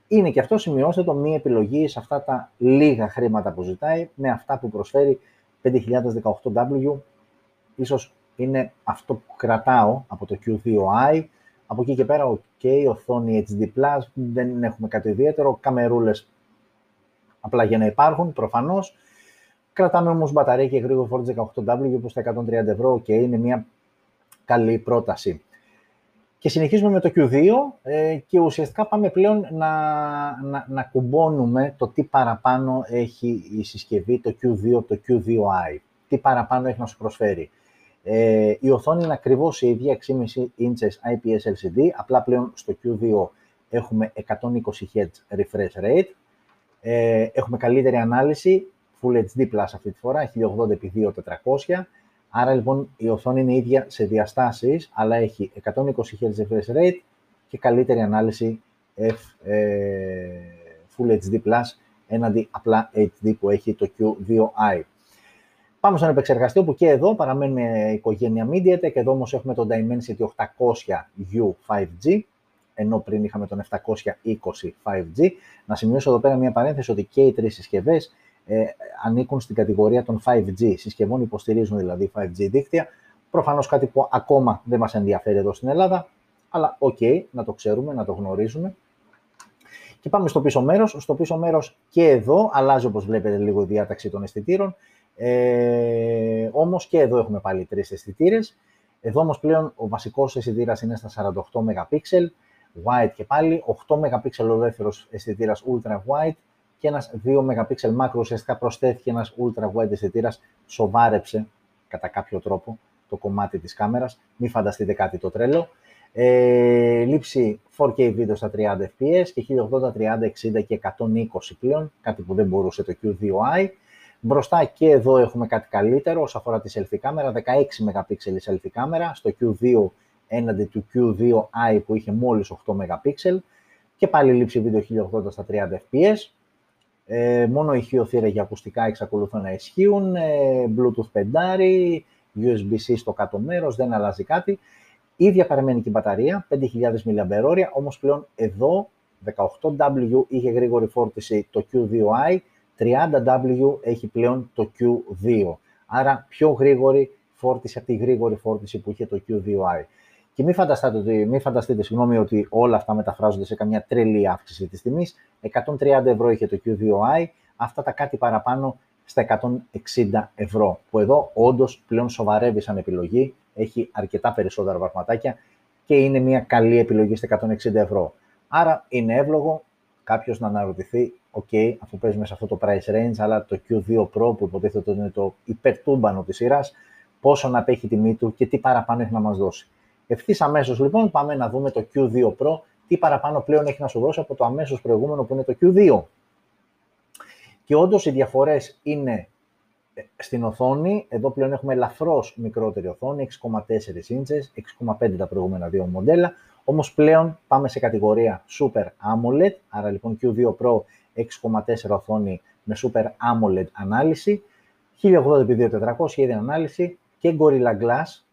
Speaker 1: είναι και αυτό σημειώστε το μία επιλογή σε αυτά τα λίγα χρήματα που ζητάει με αυτά που προσφέρει 5018W. Ίσως είναι αυτό που κρατάω από το Q2i. Από εκεί και πέρα, ok, οθόνη HD+, δεν έχουμε κάτι ιδιαίτερο, καμερούλες απλά για να υπάρχουν, προφανώς. Κρατάμε όμως μπαταρία και γρήγορο φόρτιση 18W που στα 130 ευρώ, ok, είναι μια καλή πρόταση. Και συνεχίζουμε με το Q2 ε, και ουσιαστικά πάμε πλέον να, να, να κουμπώνουμε το τι παραπάνω έχει η συσκευή, το Q2 από το Q2i. Τι παραπάνω έχει να σου προσφέρει. Ε, η οθόνη είναι ακριβώς η ίδια, 6,5 inches IPS LCD, απλά πλέον στο Q2 έχουμε 120 Hz refresh rate, ε, έχουμε καλύτερη ανάλυση, Full HD Plus αυτή τη φορά, 1080x2400, άρα λοιπόν η οθόνη είναι ίδια σε διαστάσεις, αλλά έχει 120 Hz refresh rate και καλύτερη ανάλυση F, ε, Full HD Plus έναντι απλά HD που έχει το Q2i. Πάμε στον επεξεργαστή, όπου και εδώ παραμένουμε οικογένεια MediaTek, εδώ όμως έχουμε το Dimensity 800U 5G, ενώ πριν είχαμε τον 720 5G. Να σημειώσω εδώ πέρα μια παρένθεση ότι και οι τρεις συσκευές ε, ανήκουν στην κατηγορία των 5G συσκευών, υποστηρίζουν δηλαδή 5G δίκτυα. Προφανώς κάτι που ακόμα δεν μας ενδιαφέρει εδώ στην Ελλάδα, αλλά OK, okay, να το ξέρουμε, να το γνωρίζουμε. Και πάμε στο πίσω μέρος. Στο πίσω μέρος και εδώ αλλάζει όπως βλέπετε λίγο η διάταξη των αισθητήρων. Ε, όμως και εδώ έχουμε πάλι τρεις αισθητήρες. Εδώ όμως πλέον ο βασικός αισθητήρας είναι στα 48 MP, wide και πάλι, 8 MP ο δεύτερος αισθητήρας ultra wide και ένας 2 MP macro, ουσιαστικά προσθέθηκε ένας ultra wide αισθητήρας, σοβάρεψε κατά κάποιο τρόπο το κομμάτι της κάμερας, μην φανταστείτε κάτι το τρέλο. Ε, λήψη 4K βίντεο στα 30 fps και 1080, 30, 60 και 120 πλέον, κάτι που δεν μπορούσε το Q2i. Μπροστά και εδώ έχουμε κάτι καλύτερο όσον αφορά τη selfie κάμερα, 16 MP η selfie κάμερα, στο Q2 έναντι του Q2i που είχε μόλις 8 MP και πάλι λήψη βίντεο 1080 στα 30 fps. Ε, μόνο ηχείο θύρα για ακουστικά εξακολουθούν να ισχύουν, ε, Bluetooth 5, USB-C στο κάτω μέρος, δεν αλλάζει κάτι. Ίδια παραμένει και η μπαταρία, 5.000 mAh, όμως πλέον εδώ 18W είχε γρήγορη φόρτιση το Q2i, 30W έχει πλέον το Q2. Άρα πιο γρήγορη φόρτιση από τη γρήγορη φόρτιση που είχε το Q2i. Και μην φανταστείτε, ότι, μην φανταστείτε συγγνώμη, ότι όλα αυτά μεταφράζονται σε καμιά τρελή αύξηση της τιμής. 130 ευρώ είχε το Q2i, αυτά τα κάτι παραπάνω στα 160 ευρώ. Που εδώ όντως πλέον σοβαρεύει σαν επιλογή, έχει αρκετά περισσότερα βαθματάκια και είναι μια καλή επιλογή στα 160 ευρώ. Άρα είναι εύλογο κάποιος να αναρωτηθεί, OK, αφού παίζουμε σε αυτό το price range, αλλά το Q2 Pro που υποτίθεται ότι είναι το υπερτούμπανο της σειράς, πόσο να απέχει η τιμή του και τι παραπάνω έχει να μας δώσει. Ευθύς αμέσως λοιπόν πάμε να δούμε το Q2 Pro, τι παραπάνω πλέον έχει να σου δώσει από το αμέσως προηγούμενο που είναι το Q2. Και όντως οι διαφορές είναι ε, στην οθόνη. Εδώ πλέον έχουμε ελαφρώς μικρότερη οθόνη, 6,4 inches, 6,5 τα προηγούμενα δύο μοντέλα. Όμως πλέον πάμε σε κατηγορία Super AMOLED, άρα λοιπόν Q2 Pro 6,4 οθόνη με Super AMOLED ανάλυση, 1080x2400 ίδια ανάλυση και Gorilla Glass.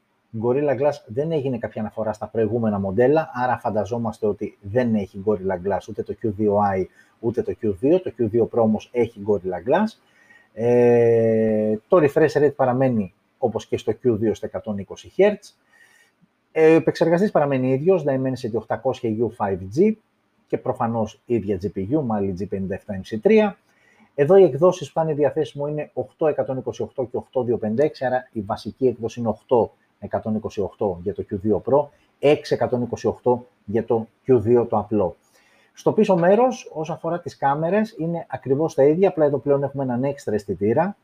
Speaker 1: Gorilla Glass δεν έγινε κάποια αναφορά στα προηγούμενα μοντέλα, άρα φανταζόμαστε ότι δεν έχει Gorilla Glass ούτε το Q2i ούτε το Q2. Το Q2 Pro όμως έχει Gorilla Glass. Ε, το refresh rate παραμένει όπως και στο Q2 στα 120 Hz. Ε, ο επεξεργαστής παραμένει ίδιος, Dimensity 800U 5G και προφανώς ίδια GPU, Mali G57MC3. Εδώ οι εκδόσεις που είναι διαθέσιμο είναι 8128 και 8256, άρα η βασική έκδοση είναι 8128 για το Q2 Pro, 6128 για το Q2 το απλό. Στο πίσω μέρος, όσο αφορά τις κάμερες, είναι ακριβώς τα ίδια, απλά εδώ πλέον έχουμε έναν έξτρα αισθητήρα,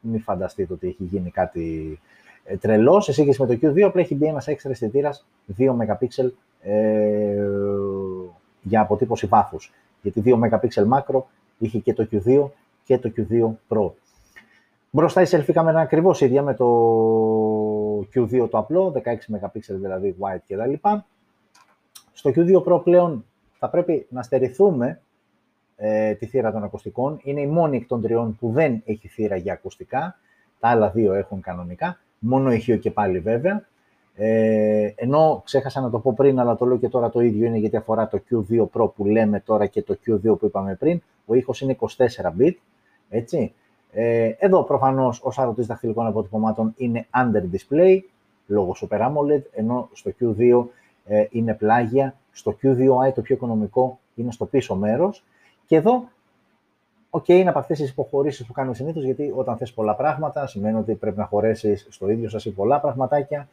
Speaker 1: μην φανταστείτε ότι έχει γίνει κάτι ε, τρελό. Σε σύγκριση με το Q2, απλά έχει μπει ένας έξτρα αισθητήρας 2 MP ε, για αποτύπωση βάθους. Γιατί 2 MP μάκρο είχε και το Q2 και το Q2 Pro. Μπροστά η selfie κάμερα ακριβώς ίδια με το Q2 το απλό, 16 MP δηλαδή wide κτλ. Στο Q2 Pro πλέον θα πρέπει να στερηθούμε ε, τη θύρα των ακουστικών. Είναι η μόνη εκ των τριών που δεν έχει θύρα για ακουστικά. Τα άλλα δύο έχουν κανονικά. Μόνο ηχείο και πάλι βέβαια. Ε, ενώ ξέχασα να το πω πριν, αλλά το λέω και τώρα το ίδιο είναι γιατί αφορά το Q2 Pro που λέμε τώρα και το Q2 που είπαμε πριν. Ο ήχος είναι 24 bit, έτσι. Ε, εδώ προφανώς ο σαρωτής δαχτυλικών αποτυπωμάτων είναι under display, λόγω Super AMOLED, ενώ στο Q2 ε, είναι πλάγια. Στο Q2i το πιο οικονομικό είναι στο πίσω μέρος. Και εδώ, OK, okay, είναι από αυτές τις υποχωρήσεις που κάνουμε συνήθως, γιατί όταν θες πολλά πράγματα, σημαίνει ότι πρέπει να χωρέσεις στο ίδιο σασί πολλά πραγματάκια.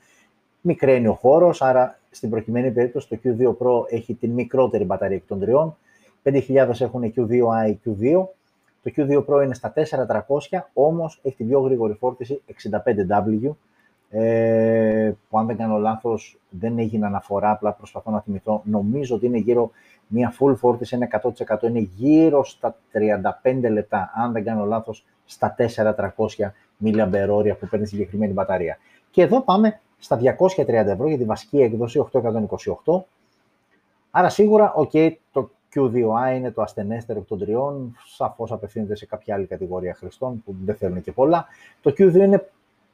Speaker 1: Μικραίνει ο χώρος, άρα στην προκειμένη περίπτωση το Q2 Pro έχει την μικρότερη μπαταρία εκ των τριών. 5.000 έχουν Q2i, Q2. Το Q2 Pro είναι στα 4.300, όμως έχει την πιο γρήγορη φόρτιση 65W, ε, που αν δεν κάνω λάθος δεν έγινε αναφορά, απλά προσπαθώ να θυμηθώ. Νομίζω ότι είναι γύρω Μία full φόρτιση είναι 100%, είναι γύρω στα 35 λεπτά, αν δεν κάνω λάθος, στα 4.300 mAh που παίρνει συγκεκριμένη μπαταρία. Και εδώ πάμε στα 230 ευρώ για τη βασική έκδοση 828. Άρα σίγουρα, ok, το Q2i είναι το ασθενέστερο των τριών, σαφώς απευθύνεται σε κάποια άλλη κατηγορία χρηστών που δεν θέλουν και πολλά. Το Q2 είναι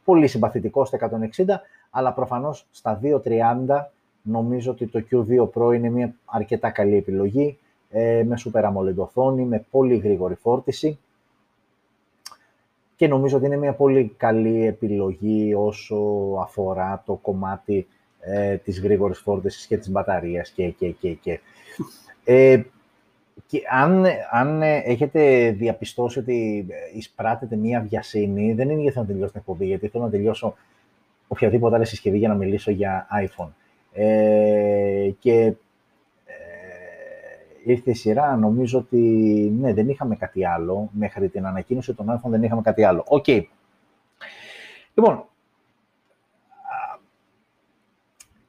Speaker 1: πολύ συμπαθητικό στα 160, αλλά προφανώς στα 230 νομίζω ότι το Q2 Pro είναι μια αρκετά καλή επιλογή ε, με Super AMOLED οθόνη, με πολύ γρήγορη φόρτιση και νομίζω ότι είναι μια πολύ καλή επιλογή όσο αφορά το κομμάτι ε, της γρήγορης φόρτισης και της μπαταρίας και, και, και, και. Ε, και αν, αν έχετε διαπιστώσει ότι εισπράττετε μία βιασύνη, δεν είναι γιατί θέλω να τελειώσω την εκπομπή, γιατί θέλω να τελειώσω οποιαδήποτε άλλη συσκευή για να μιλήσω για iPhone. Ε, και ε, ήρθε η σειρά, νομίζω ότι ναι, δεν είχαμε κάτι άλλο. Μέχρι την ανακοίνωση των iPhone δεν είχαμε κάτι άλλο. OK. Okay. Λοιπόν,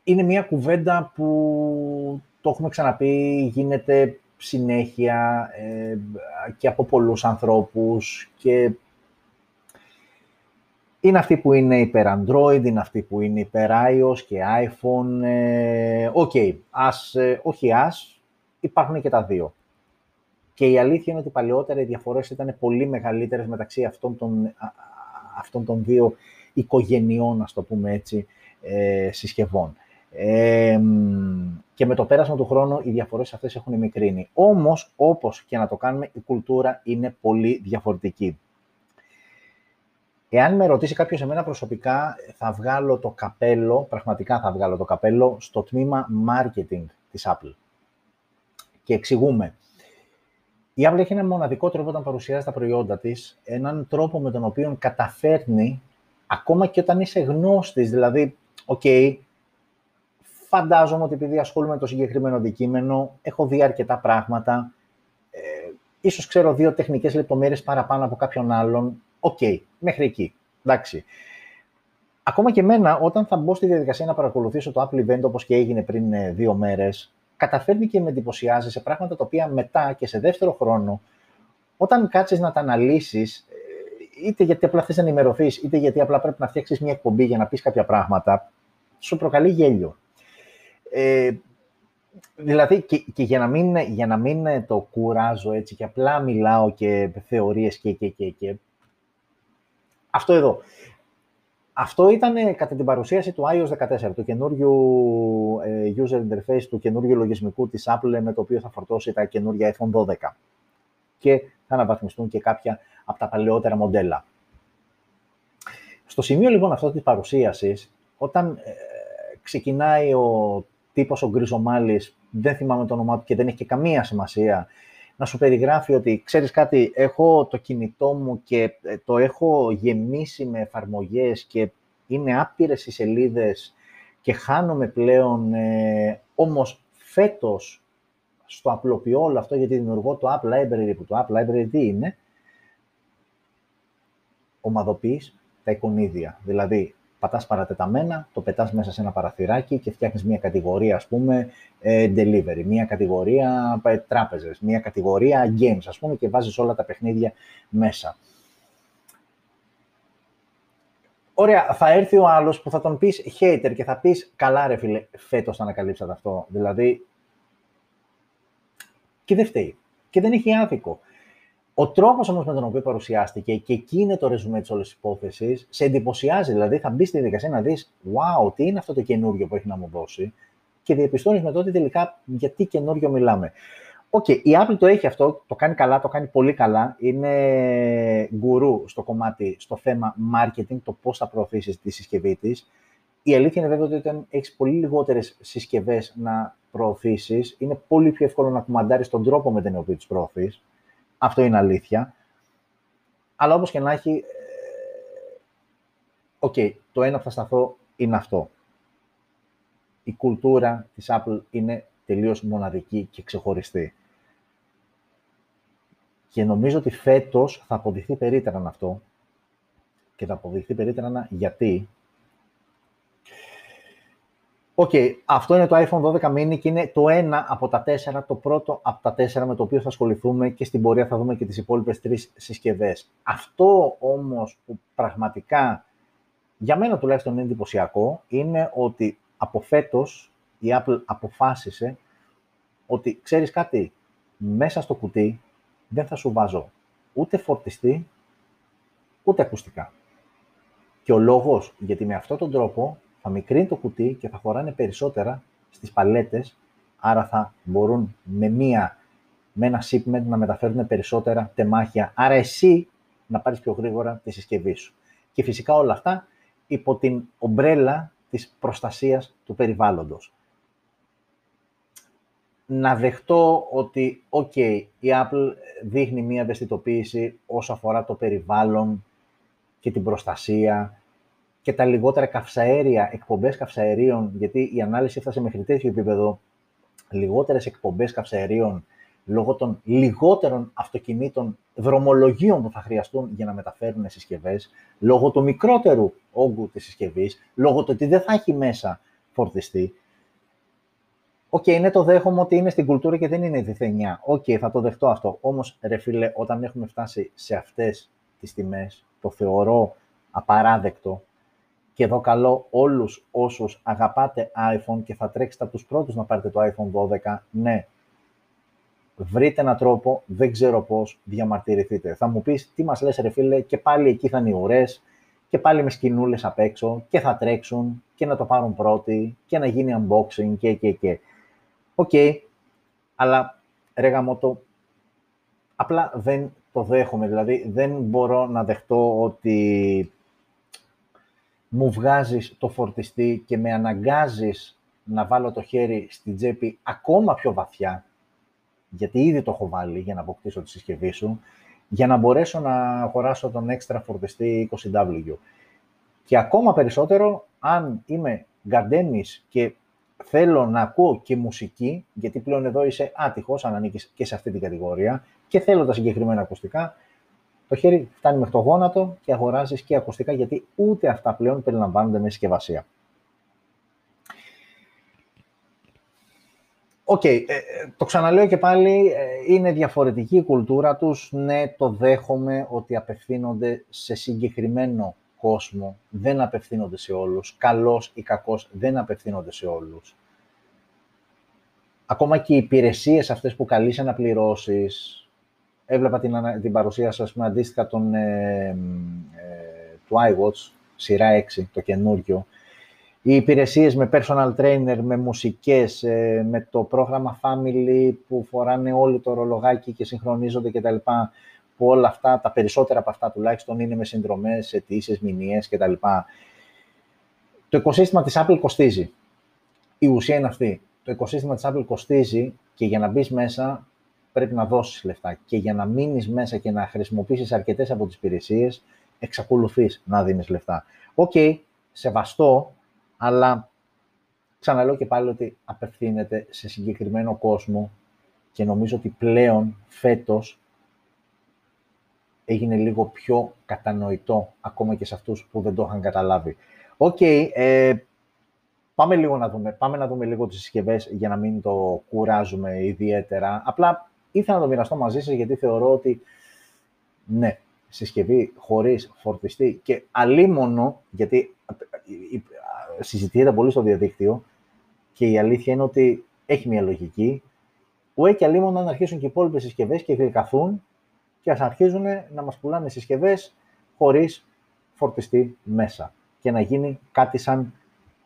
Speaker 1: είναι μια κουβέντα που το έχουμε ξαναπεί, γίνεται συνέχεια ε, και από πολλούς ανθρώπους και είναι αυτοί που είναι υπέρ Android, είναι αυτοί που είναι υπέρ iOS και iPhone. Ε, OK, okay, ας, ε, όχι ας, υπάρχουν και τα δύο. Και η αλήθεια είναι ότι παλαιότερα οι διαφορές ήταν πολύ μεγαλύτερες μεταξύ αυτών των, αυτών των δύο οικογενειών, ας το πούμε έτσι, ε, συσκευών. Ε, και με το πέρασμα του χρόνου οι διαφορές αυτές έχουν μικρύνει. Όμως, όπως και να το κάνουμε, η κουλτούρα είναι πολύ διαφορετική. Εάν με ρωτήσει κάποιος εμένα προσωπικά, θα βγάλω το καπέλο, πραγματικά θα βγάλω το καπέλο, στο τμήμα marketing της Apple. Και εξηγούμε. Η Apple έχει ένα μοναδικό τρόπο όταν παρουσιάζει τα προϊόντα της, έναν τρόπο με τον οποίο καταφέρνει, ακόμα και όταν είσαι γνώστης, δηλαδή, OK, okay, φαντάζομαι ότι επειδή ασχολούμαι με το συγκεκριμένο αντικείμενο, έχω δει αρκετά πράγματα, ε, ίσως ξέρω δύο τεχνικές λεπτομέρειες παραπάνω από κάποιον άλλον, OK, okay, μέχρι εκεί. Εντάξει. Ακόμα και εμένα, όταν θα μπω στη διαδικασία να παρακολουθήσω το Apple Event όπως και έγινε πριν ε, δύο μέρες, καταφέρνει και με εντυπωσιάζει σε πράγματα τα οποία μετά και σε δεύτερο χρόνο, όταν κάτσεις να τα αναλύσεις, ε, είτε γιατί απλά θες να ενημερωθείς, είτε γιατί απλά πρέπει να φτιάξεις μια εκπομπή για να πεις κάποια πράγματα, σου προκαλεί γέλιο. Ε, δηλαδή, και, και, για, να μην, για να μην το κουράζω έτσι και απλά μιλάω και θεωρίες και, και, και, και αυτό εδώ. Αυτό ήταν κατά την παρουσίαση του iOS 14, του καινούριου ε, user interface, του καινούριου λογισμικού της Apple με το οποίο θα φορτώσει τα καινούργια iPhone 12. Και θα αναβαθμιστούν και κάποια από τα παλαιότερα μοντέλα. Στο σημείο λοιπόν αυτό της παρουσίασης, όταν ε, ξεκινάει ο τύπος ο Γκριζομάλης, δεν θυμάμαι το όνομά του και δεν έχει και καμία σημασία, να σου περιγράφει ότι, ξέρεις κάτι, έχω το κινητό μου και ε, το έχω γεμίσει με εφαρμογές και είναι άπειρες οι σελίδες και χάνομαι πλέον, ε, όμως φέτος στο απλοποιώ όλο αυτό γιατί δημιουργώ το App Library που το App Library τι είναι, ομαδοποιείς τα εικονίδια. Δηλαδή, πατάς παρατεταμένα, το πετάς μέσα σε ένα παραθυράκι και φτιάχνεις μια κατηγορία, ας πούμε, ε, delivery, μια κατηγορία ε, τράπεζες, μια κατηγορία games, ας πούμε, και βάζεις όλα τα παιχνίδια μέσα. Ωραία, θα έρθει ο άλλος που θα τον πεις hater και θα πεις καλά ρε φίλε, φέτος θα ανακαλύψατε αυτό. Δηλαδή, και δεν φταίει. Και δεν έχει άδικο. Ο τρόπος όμως με τον οποίο παρουσιάστηκε και εκεί είναι το ρεζουμέ της όλης υπόθεσης, σε εντυπωσιάζει. Δηλαδή, θα μπεις στη διαδικασία να δεις, wow, τι είναι αυτό το καινούριο που έχει να μου δώσει, και διαπιστώνεις με τότε τελικά γιατί καινούριο μιλάμε. OK, okay, η Apple το έχει αυτό, το κάνει καλά, το κάνει πολύ καλά. Είναι γκουρού στο κομμάτι, στο θέμα marketing, το πώς θα προωθήσεις τη συσκευή της. Η αλήθεια είναι βέβαια ότι όταν έχεις πολύ λιγότερες συσκευές να προωθήσεις, είναι πολύ πιο εύκολο να κουμαντάρεις τον τρόπο με τον οποίο τις προωθείς. Αυτό είναι αλήθεια. Αλλά όπως και να έχει, ε, OK, okay, το ένα που θα σταθώ είναι αυτό. Η κουλτούρα της Apple είναι τελείως μοναδική και ξεχωριστή. Και νομίζω ότι φέτος θα αποδειχθεί περίτρανα αυτό. Και θα αποδειχθεί περίτρανα γιατί OK, okay, αυτό είναι το iPhone 12 mini και είναι το ένα από τα τέσσερα, το πρώτο από τα τέσσερα με το οποίο θα ασχοληθούμε και στην πορεία θα δούμε και τις υπόλοιπες τρεις συσκευές. Αυτό όμως που πραγματικά για μένα τουλάχιστον είναι εντυπωσιακό είναι ότι από φέτος η Apple αποφάσισε ότι ξέρεις κάτι, μέσα στο κουτί δεν θα σου βάζω ούτε φορτιστή, ούτε ακουστικά. Και ο λόγος, γιατί με αυτόν τον τρόπο θα μικρύνει το κουτί και θα χωράνε περισσότερα στις παλέτες, άρα θα μπορούν με, μία, με ένα shipment να μεταφέρουν περισσότερα τεμάχια, άρα εσύ να πάρεις πιο γρήγορα τη συσκευή σου. Και φυσικά όλα αυτά υπό την ομπρέλα της προστασίας του περιβάλλοντος. Να δεχτώ ότι, ok, η Apple δείχνει μία ευαισθητοποίηση όσο αφορά το περιβάλλον και την προστασία και τα λιγότερα καυσαέρια, εκπομπές καυσαερίων, γιατί η ανάλυση έφτασε μέχρι τέτοιο επίπεδο, λιγότερες εκπομπές καυσαερίων λόγω των λιγότερων αυτοκινήτων δρομολογίων που θα χρειαστούν για να μεταφέρουν συσκευές, λόγω του μικρότερου όγκου της συσκευής, λόγω του ότι δεν θα έχει μέσα φορτιστή. OK, okay, ναι, το δέχομαι ότι είναι στην κουλτούρα και δεν είναι δηθενιά. OK, okay, θα το δεχτώ αυτό. Όμως, ρε φίλε, όταν έχουμε φτάσει σε αυτές τις τιμές, το θεωρώ απαράδεκτο και εδώ καλώ όλους όσους αγαπάτε iPhone και θα τρέξετε από τους πρώτους να πάρετε το iPhone 12, ναι, βρείτε έναν τρόπο, δεν ξέρω πώς, διαμαρτυρηθείτε. Θα μου πεις, τι μας λες ρε φίλε, και πάλι εκεί θα είναι οι ουρές, και πάλι με σκηνούλες απ' έξω, και θα τρέξουν, και να το πάρουν πρώτοι, και να γίνει unboxing, και, και, και. OK, okay, αλλά ρε γαμώτο, απλά δεν το δέχομαι. Δηλαδή, δεν μπορώ να δεχτώ ότι μου βγάζεις το φορτιστή και με αναγκάζεις να βάλω το χέρι στην τσέπη ακόμα πιο βαθιά, γιατί ήδη το έχω βάλει για να αποκτήσω τη συσκευή σου, για να μπορέσω να αγοράσω τον έξτρα φορτιστή 20W. Και ακόμα περισσότερο, αν είμαι γκαντέμις και θέλω να ακούω και μουσική, γιατί πλέον εδώ είσαι άτυχος, αν ανήκεις και σε αυτή την κατηγορία, και θέλω τα συγκεκριμένα ακουστικά, το χέρι φτάνει μέχρι το γόνατο και αγοράζεις και ακουστικά, γιατί ούτε αυτά πλέον περιλαμβάνονται με συσκευασία. OK, okay, ε, ε, το ξαναλέω και πάλι, ε, είναι διαφορετική η κουλτούρα τους. Ναι, το δέχομαι ότι απευθύνονται σε συγκεκριμένο κόσμο, δεν απευθύνονται σε όλους. Καλώς ή κακώς δεν απευθύνονται σε όλους. Ακόμα και οι υπηρεσίες αυτές που καλείσαι να πληρώσεις, έβλεπα την, την παρουσίαση, με αντίστοιχα τον, ε, ε, του iWatch, σειρά 6, το καινούριο. Οι υπηρεσίες με personal trainer, με μουσικές, ε, με το πρόγραμμα Family που φοράνε όλοι το ρολογάκι και συγχρονίζονται κτλ. Που όλα αυτά, τα περισσότερα από αυτά τουλάχιστον είναι με συνδρομές, αιτήσεις, μηνιές κτλ. Το οικοσύστημα της Apple κοστίζει. Η ουσία είναι αυτή. Το οικοσύστημα της Apple κοστίζει και για να μπεις μέσα πρέπει να δώσεις λεφτά. Και για να μείνεις μέσα και να χρησιμοποιήσεις αρκετές από τις υπηρεσίες, εξακολουθείς να δίνεις λεφτά. OK, okay, σεβαστό, αλλά ξαναλέω και πάλι ότι απευθύνεται σε συγκεκριμένο κόσμο και νομίζω ότι πλέον φέτος έγινε λίγο πιο κατανοητό ακόμα και σε αυτούς που δεν το είχαν καταλάβει. Οκ, ε, πάμε λίγο να δούμε, πάμε να δούμε λίγο τις συσκευές για να μην το κουράζουμε ιδιαίτερα. Απλά ήθελα να το μοιραστώ μαζί σας γιατί θεωρώ ότι ναι, συσκευή χωρίς φορτιστή και αλίμονο, γιατί συζητιέται πολύ στο διαδίκτυο και η αλήθεια είναι ότι έχει μια λογική, ουέ και αλίμονο να αρχίσουν και οι υπόλοιπες συσκευές και γλυκαθούν και ας αρχίζουν να μας πουλάνε συσκευές χωρίς φορτιστή μέσα και να γίνει κάτι σαν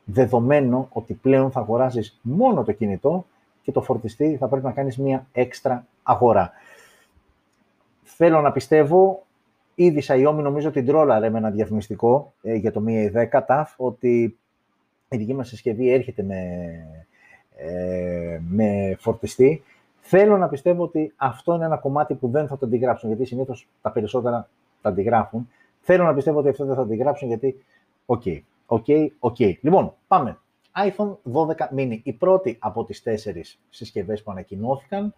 Speaker 1: δεδομένο ότι πλέον θα αγοράσεις μόνο το κινητό και το φορτιστή θα πρέπει να κάνεις μία έξτρα αγορά. Θέλω να πιστεύω, ήδη Xiaomi νομίζω την τρόλαρε με ένα διαφημιστικό ε, για το Mi 10 T, ότι η δική μας συσκευή έρχεται με, ε, με φορτιστή. Θέλω να πιστεύω ότι αυτό είναι ένα κομμάτι που δεν θα το αντιγράψουν, γιατί συνήθως τα περισσότερα τα αντιγράφουν. Θέλω να πιστεύω ότι αυτό δεν θα το αντιγράψουν, γιατί, OK, okay, OK, okay, OK. Okay. Λοιπόν, πάμε iPhone 12 mini, η πρώτη από τις τέσσερις συσκευές που ανακοινώθηκαν.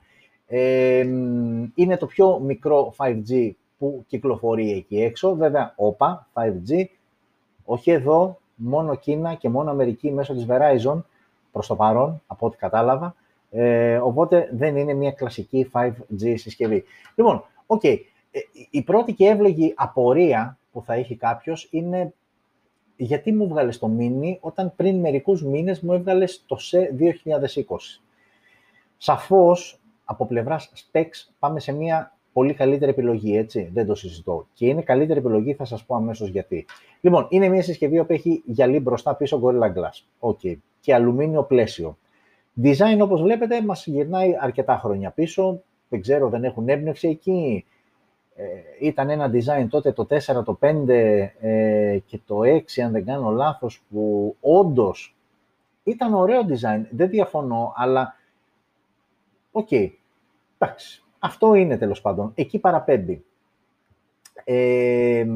Speaker 1: Ε, είναι το πιο μικρό 5G που κυκλοφορεί εκεί έξω. Βέβαια, όπα, 5G, όχι εδώ, μόνο Κίνα και μόνο Αμερική μέσω της Verizon, προς το παρόν, από ό,τι κατάλαβα. Ε, οπότε δεν είναι μια κλασική 5G συσκευή. Λοιπόν, OK, okay. Ε, η πρώτη και εύλογη απορία που θα έχει κάποιος είναι γιατί μου έβγαλε το mini όταν πριν μερικούς μήνες μου έβγαλες το SE 2020. Σαφώς, από πλευράς specs, πάμε σε μια πολύ καλύτερη επιλογή, έτσι, δεν το συζητώ. Και είναι καλύτερη επιλογή, θα σας πω αμέσως γιατί. Λοιπόν, είναι μια συσκευή που έχει γυαλί μπροστά πίσω Gorilla Glass. Okay. Και αλουμίνιο πλαίσιο. Design, όπως βλέπετε, μας γυρνάει αρκετά χρόνια πίσω. Δεν ξέρω, δεν έχουν έμπνευση εκεί. Ε, ήταν ένα design τότε το 4, το 5 ε, και το 6, αν δεν κάνω λάθος, που όντως ήταν ωραίο design, δεν διαφωνώ, αλλά OK, okay, εντάξει, αυτό είναι τέλος πάντων, εκεί παραπέμπει. Ε,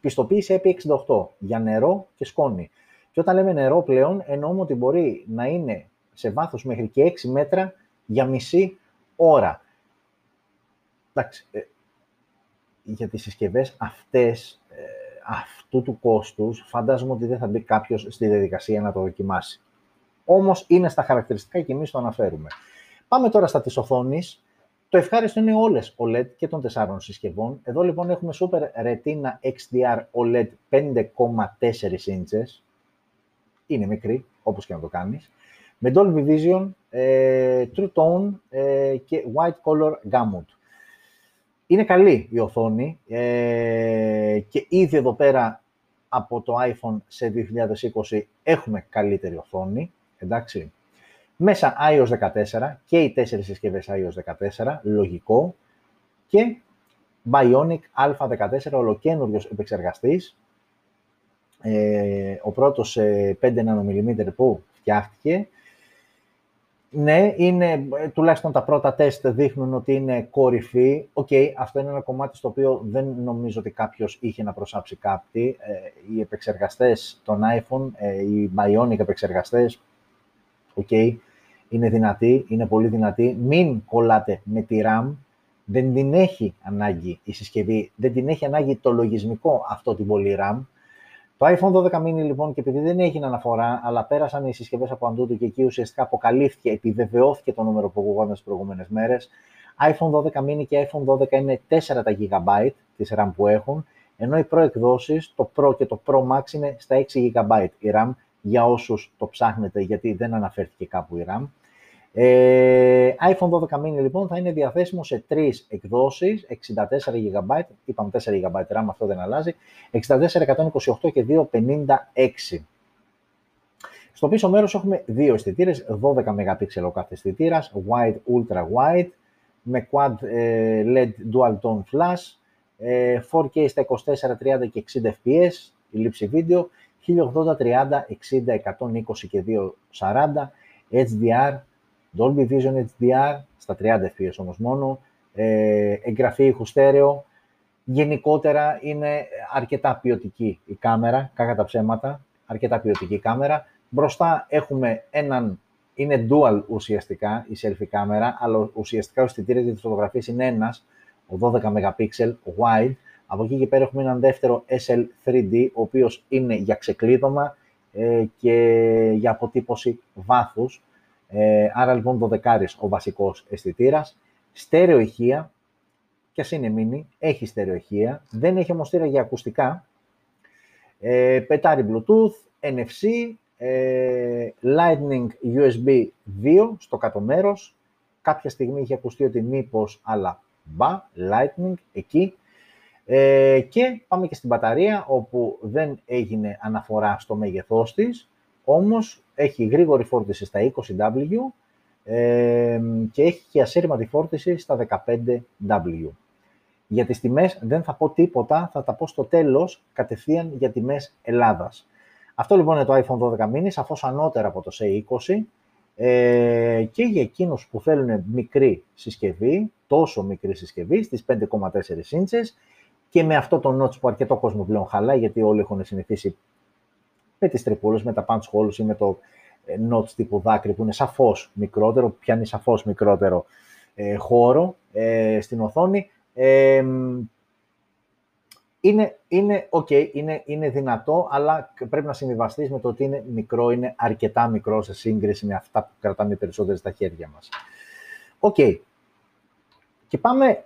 Speaker 1: πιστοποίηση IP68 για νερό και σκόνη. Και όταν λέμε νερό πλέον, εννοούμε ότι μπορεί να είναι σε βάθος μέχρι και 6 μέτρα για μισή ώρα. Εντάξει, ε, για τις συσκευές αυτές, ε, αυτού του κόστους, φαντάζομαι ότι δεν θα μπει κάποιος στη διαδικασία να το δοκιμάσει. Όμως είναι στα χαρακτηριστικά και εμείς το αναφέρουμε. Πάμε τώρα στα της οθόνης. Το ευχάριστο είναι όλες OLED και των τεσσάρων συσκευών. Εδώ λοιπόν έχουμε Super Retina XDR OLED 5,4 inches. Είναι μικρή, όπως και να το κάνεις. Με Dolby Vision, ε, True Tone ε, και White Color Gamut. Είναι καλή η οθόνη ε, και ήδη εδώ πέρα από το iPhone σε 2020 έχουμε καλύτερη οθόνη, εντάξει. Μέσα iOS 14 και οι τέσσερις συσκευές iOS 14, λογικό. Και Bionic Α14, ολοκένουργιος επεξεργαστής. Ε, ο πρώτος 5 nm που φτιάχτηκε ναι, είναι, ε, τουλάχιστον τα πρώτα τεστ δείχνουν ότι είναι κορυφή. OK, okay, αυτό είναι ένα κομμάτι στο οποίο δεν νομίζω ότι κάποιος είχε να προσάψει κάτι. Ε, οι επεξεργαστές των iPhone, ε, οι Bionic επεξεργαστές, OK, okay, είναι δυνατοί, είναι πολύ δυνατοί. Μην κολλάτε με τη RAM, δεν την έχει ανάγκη η συσκευή, δεν την έχει ανάγκη το λογισμικό αυτό την πολύ RAM. Το iPhone 12 mini λοιπόν και επειδή δεν έγινε αναφορά, αλλά πέρασαν οι συσκευές από AnTuTu και εκεί ουσιαστικά αποκαλύφθηκε, επιβεβαιώθηκε το νούμερο που ακούγονταν τις προηγούμενες μέρες. iPhone 12 mini και iPhone 12 είναι 4 τα GB της RAM που έχουν, ενώ οι προεκδόσεις, το Pro και το Pro Max είναι στα 6 GB η RAM για όσους το ψάχνετε, γιατί δεν αναφέρθηκε κάπου η RAM. Ε, iPhone 12 mini λοιπόν θα είναι διαθέσιμο σε τρεις εκδόσεις, 64 GB, είπαμε 4 GB RAM, αυτό δεν αλλάζει, 64, 128 και 256. Στο πίσω μέρος έχουμε δύο αισθητήρες, 12 MP ο κάθε αισθητήρας, wide, ultra wide, με quad ε, LED dual tone flash, 4K ε, στα 24, 30 και 60 fps, η λήψη βίντεο, 1080, 30, 60, 120 και 240, HDR, Dolby Vision HDR, στα 30 fps όμως μόνο, ε, εγγραφή ήχου στέρεο. Γενικότερα είναι αρκετά ποιοτική η κάμερα, κακά τα ψέματα, αρκετά ποιοτική κάμερα. Μπροστά έχουμε έναν, είναι dual ουσιαστικά η selfie κάμερα, αλλά ουσιαστικά ο αισθητήρας για τις φωτογραφίες είναι ένας, ο 12 MP wide. Από εκεί και πέρα έχουμε έναν δεύτερο SL3D, ο οποίος είναι για ξεκλείδωμα ε, και για αποτύπωση βάθους. Ε, άρα λοιπόν 12 ο βασικός αισθητήρας. Στέρεο ηχεία, και ας είναι mini, έχει στέρεο ηχεία, δεν έχει όμως για ακουστικά. Ε, πετάρει Bluetooth, NFC, ε, Lightning USB 2 στο κάτω μέρος. Κάποια στιγμή είχε ακουστεί ότι μήπως, αλλά μπα, Lightning εκεί. Ε, και πάμε και στην μπαταρία, όπου δεν έγινε αναφορά στο μέγεθός της, όμως έχει γρήγορη φόρτιση στα 20W ε, και έχει και ασύρματη φόρτιση στα 15W. Για τις τιμές δεν θα πω τίποτα, θα τα πω στο τέλος, κατευθείαν για τιμές Ελλάδας. Αυτό λοιπόν είναι το iPhone 12 mini, σαφώς ανώτερα από το C20 ε, και για εκείνους που θέλουν μικρή συσκευή, τόσο μικρή συσκευή, στις 5,4 inches και με αυτό το notch που αρκετό κόσμο πλέον χαλάει, γιατί όλοι έχουν συνηθίσει με τις τρυπούλες, με τα punch holes ή με το ε, notch τύπου δάκρυ που είναι σαφώς μικρότερο, πιάνει σαφώς μικρότερο ε, χώρο ε, στην οθόνη. Ε, είναι, είναι okay, είναι, είναι δυνατό, αλλά πρέπει να συμβιβαστείς με το ότι είναι μικρό, είναι αρκετά μικρό σε σύγκριση με αυτά που κρατάμε περισσότεροι στα χέρια μας. Οκ. Και πάμε,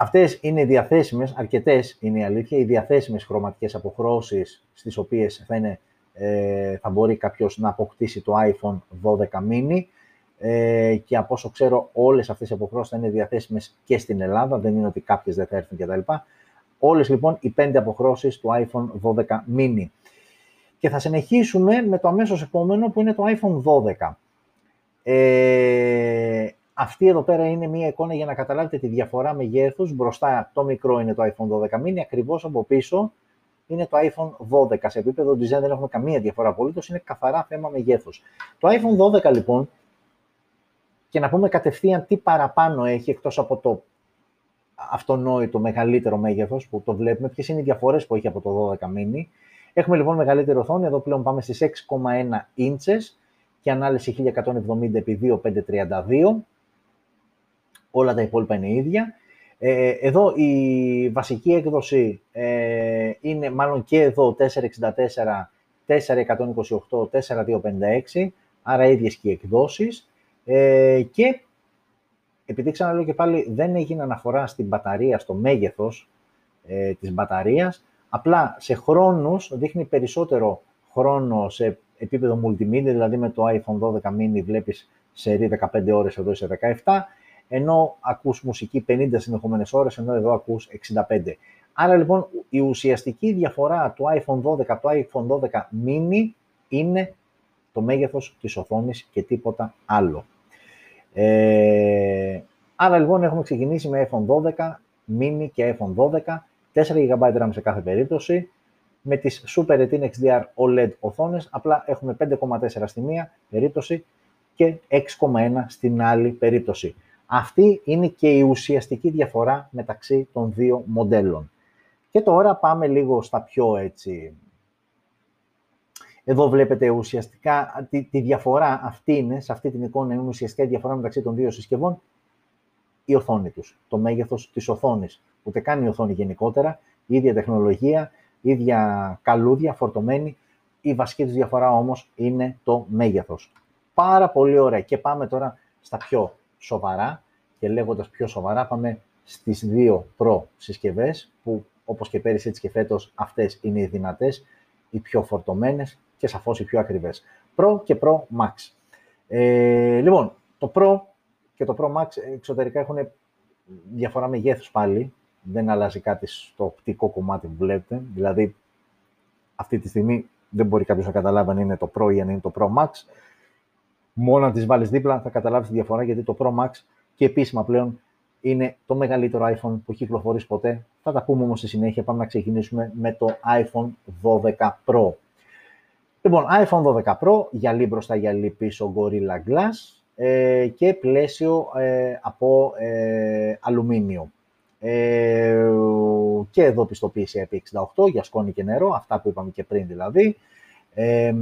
Speaker 1: αυτές είναι διαθέσιμες, αρκετές είναι η αλήθεια, οι διαθέσιμες χρωματικές αποχρώσεις στις οποίες θα, είναι, ε, θα μπορεί κάποιος να αποκτήσει το iPhone 12 mini ε, και από όσο ξέρω όλες αυτές οι αποχρώσεις θα είναι διαθέσιμες και στην Ελλάδα, δεν είναι ότι κάποιες δεν θα έρθουν κτλ. Όλες λοιπόν οι πέντε αποχρώσεις του iPhone 12 mini. Και θα συνεχίσουμε με το αμέσως επόμενο που είναι το iPhone 12. Ε, αυτή εδώ πέρα είναι μία εικόνα για να καταλάβετε τη διαφορά μεγέθους. Μπροστά το μικρό είναι το iPhone 12 mini, ακριβώς από πίσω είναι το iPhone 12. Σε επίπεδο design δεν έχουμε καμία διαφορά απολύτως, είναι καθαρά θέμα μεγέθους. Το iPhone 12 λοιπόν, και να πούμε κατευθείαν τι παραπάνω έχει εκτός από το αυτονόητο μεγαλύτερο μέγεθος που το βλέπουμε, ποιες είναι οι διαφορές που έχει από το 12 mini. Έχουμε λοιπόν μεγαλύτερη οθόνη, εδώ πλέον πάμε στις 6,1 inches και ανάλυση 1170x2532. Όλα τα υπόλοιπα είναι ίδια. Ε, εδώ η βασική έκδοση ε, είναι μάλλον και εδώ 464, 4128, 4256, άρα ίδιες και οι εκδόσεις. Ε, και επειδή ξαναλέω και πάλι δεν έγινε αναφορά στην μπαταρία, στο μέγεθος ε, της μπαταρίας, απλά σε χρόνους δείχνει περισσότερο χρόνο σε επίπεδο multimedia, δηλαδή με το iPhone 12 mini βλέπεις σε 15 ώρες, εδώ σε 17, ενώ ακούς μουσική 50 συνεχόμενες ώρες, ενώ εδώ ακούς 65. Άρα λοιπόν η ουσιαστική διαφορά του iPhone 12 από το iPhone 12 mini είναι το μέγεθος της οθόνης και τίποτα άλλο. Ε, άρα λοιπόν έχουμε ξεκινήσει με iPhone 12, mini και iPhone 12, 4 GB RAM σε κάθε περίπτωση, με τις Super Retina XDR OLED οθόνες, απλά έχουμε 5,4 στη μία περίπτωση και 6,1 στην άλλη περίπτωση. Αυτή είναι και η ουσιαστική διαφορά μεταξύ των δύο μοντέλων. Και τώρα πάμε λίγο στα πιο έτσι εδώ βλέπετε ουσιαστικά τη, τη, διαφορά αυτή είναι, σε αυτή την εικόνα είναι ουσιαστικά η διαφορά μεταξύ των δύο συσκευών, η οθόνη τους, το μέγεθος της οθόνης. Ούτε καν η οθόνη γενικότερα, η ίδια τεχνολογία, η ίδια καλούδια, φορτωμένη. Η βασική τους διαφορά όμως είναι το μέγεθος. Πάρα πολύ ωραία. Και πάμε τώρα στα πιο σοβαρά και λέγοντας πιο σοβαρά πάμε στις δύο Pro συσκευές που όπως και πέρυσι έτσι και φέτος αυτές είναι οι δυνατές, οι πιο φορτωμένες και σαφώς οι πιο ακριβές. Pro και Pro Max. Ε, λοιπόν, το Pro και το Pro Max εξωτερικά έχουν διαφορά μεγέθους πάλι. Δεν αλλάζει κάτι στο οπτικό κομμάτι που βλέπετε. Δηλαδή, αυτή τη στιγμή δεν μπορεί κάποιος να καταλάβει αν είναι το Pro ή αν είναι το Pro Max. Μόνο αν τις βάλεις δίπλα θα καταλάβεις τη διαφορά γιατί το Pro Max και επίσημα πλέον είναι το μεγαλύτερο iPhone που έχει κυκλοφορήσει ποτέ. Θα τα πούμε όμως στη συνέχεια. Πάμε να ξεκινήσουμε με το iPhone 12 Pro. Λοιπόν, iPhone 12 Pro, γυαλί μπροστά, γυαλί πίσω, Gorilla Glass ε, και πλαίσιο ε, από ε, αλουμίνιο. Ε, και εδώ πιστοποίηση IP68 για σκόνη και νερό, αυτά που είπαμε και πριν δηλαδή. Ε,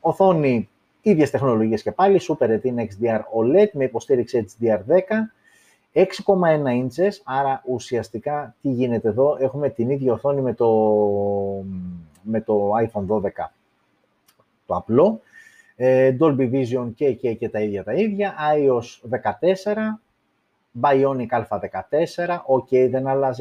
Speaker 1: οθόνη ίδιες τεχνολογίες και πάλι, Super Retina XDR OLED με υποστήριξη HDR10, 6,1 ίντσες, άρα ουσιαστικά τι γίνεται εδώ, έχουμε την ίδια οθόνη με το, με το iPhone 12 το απλό, ε, Dolby Vision και, και, και τα ίδια τα ίδια, iOS 14, Bionic Α14, ok, δεν αλλάζει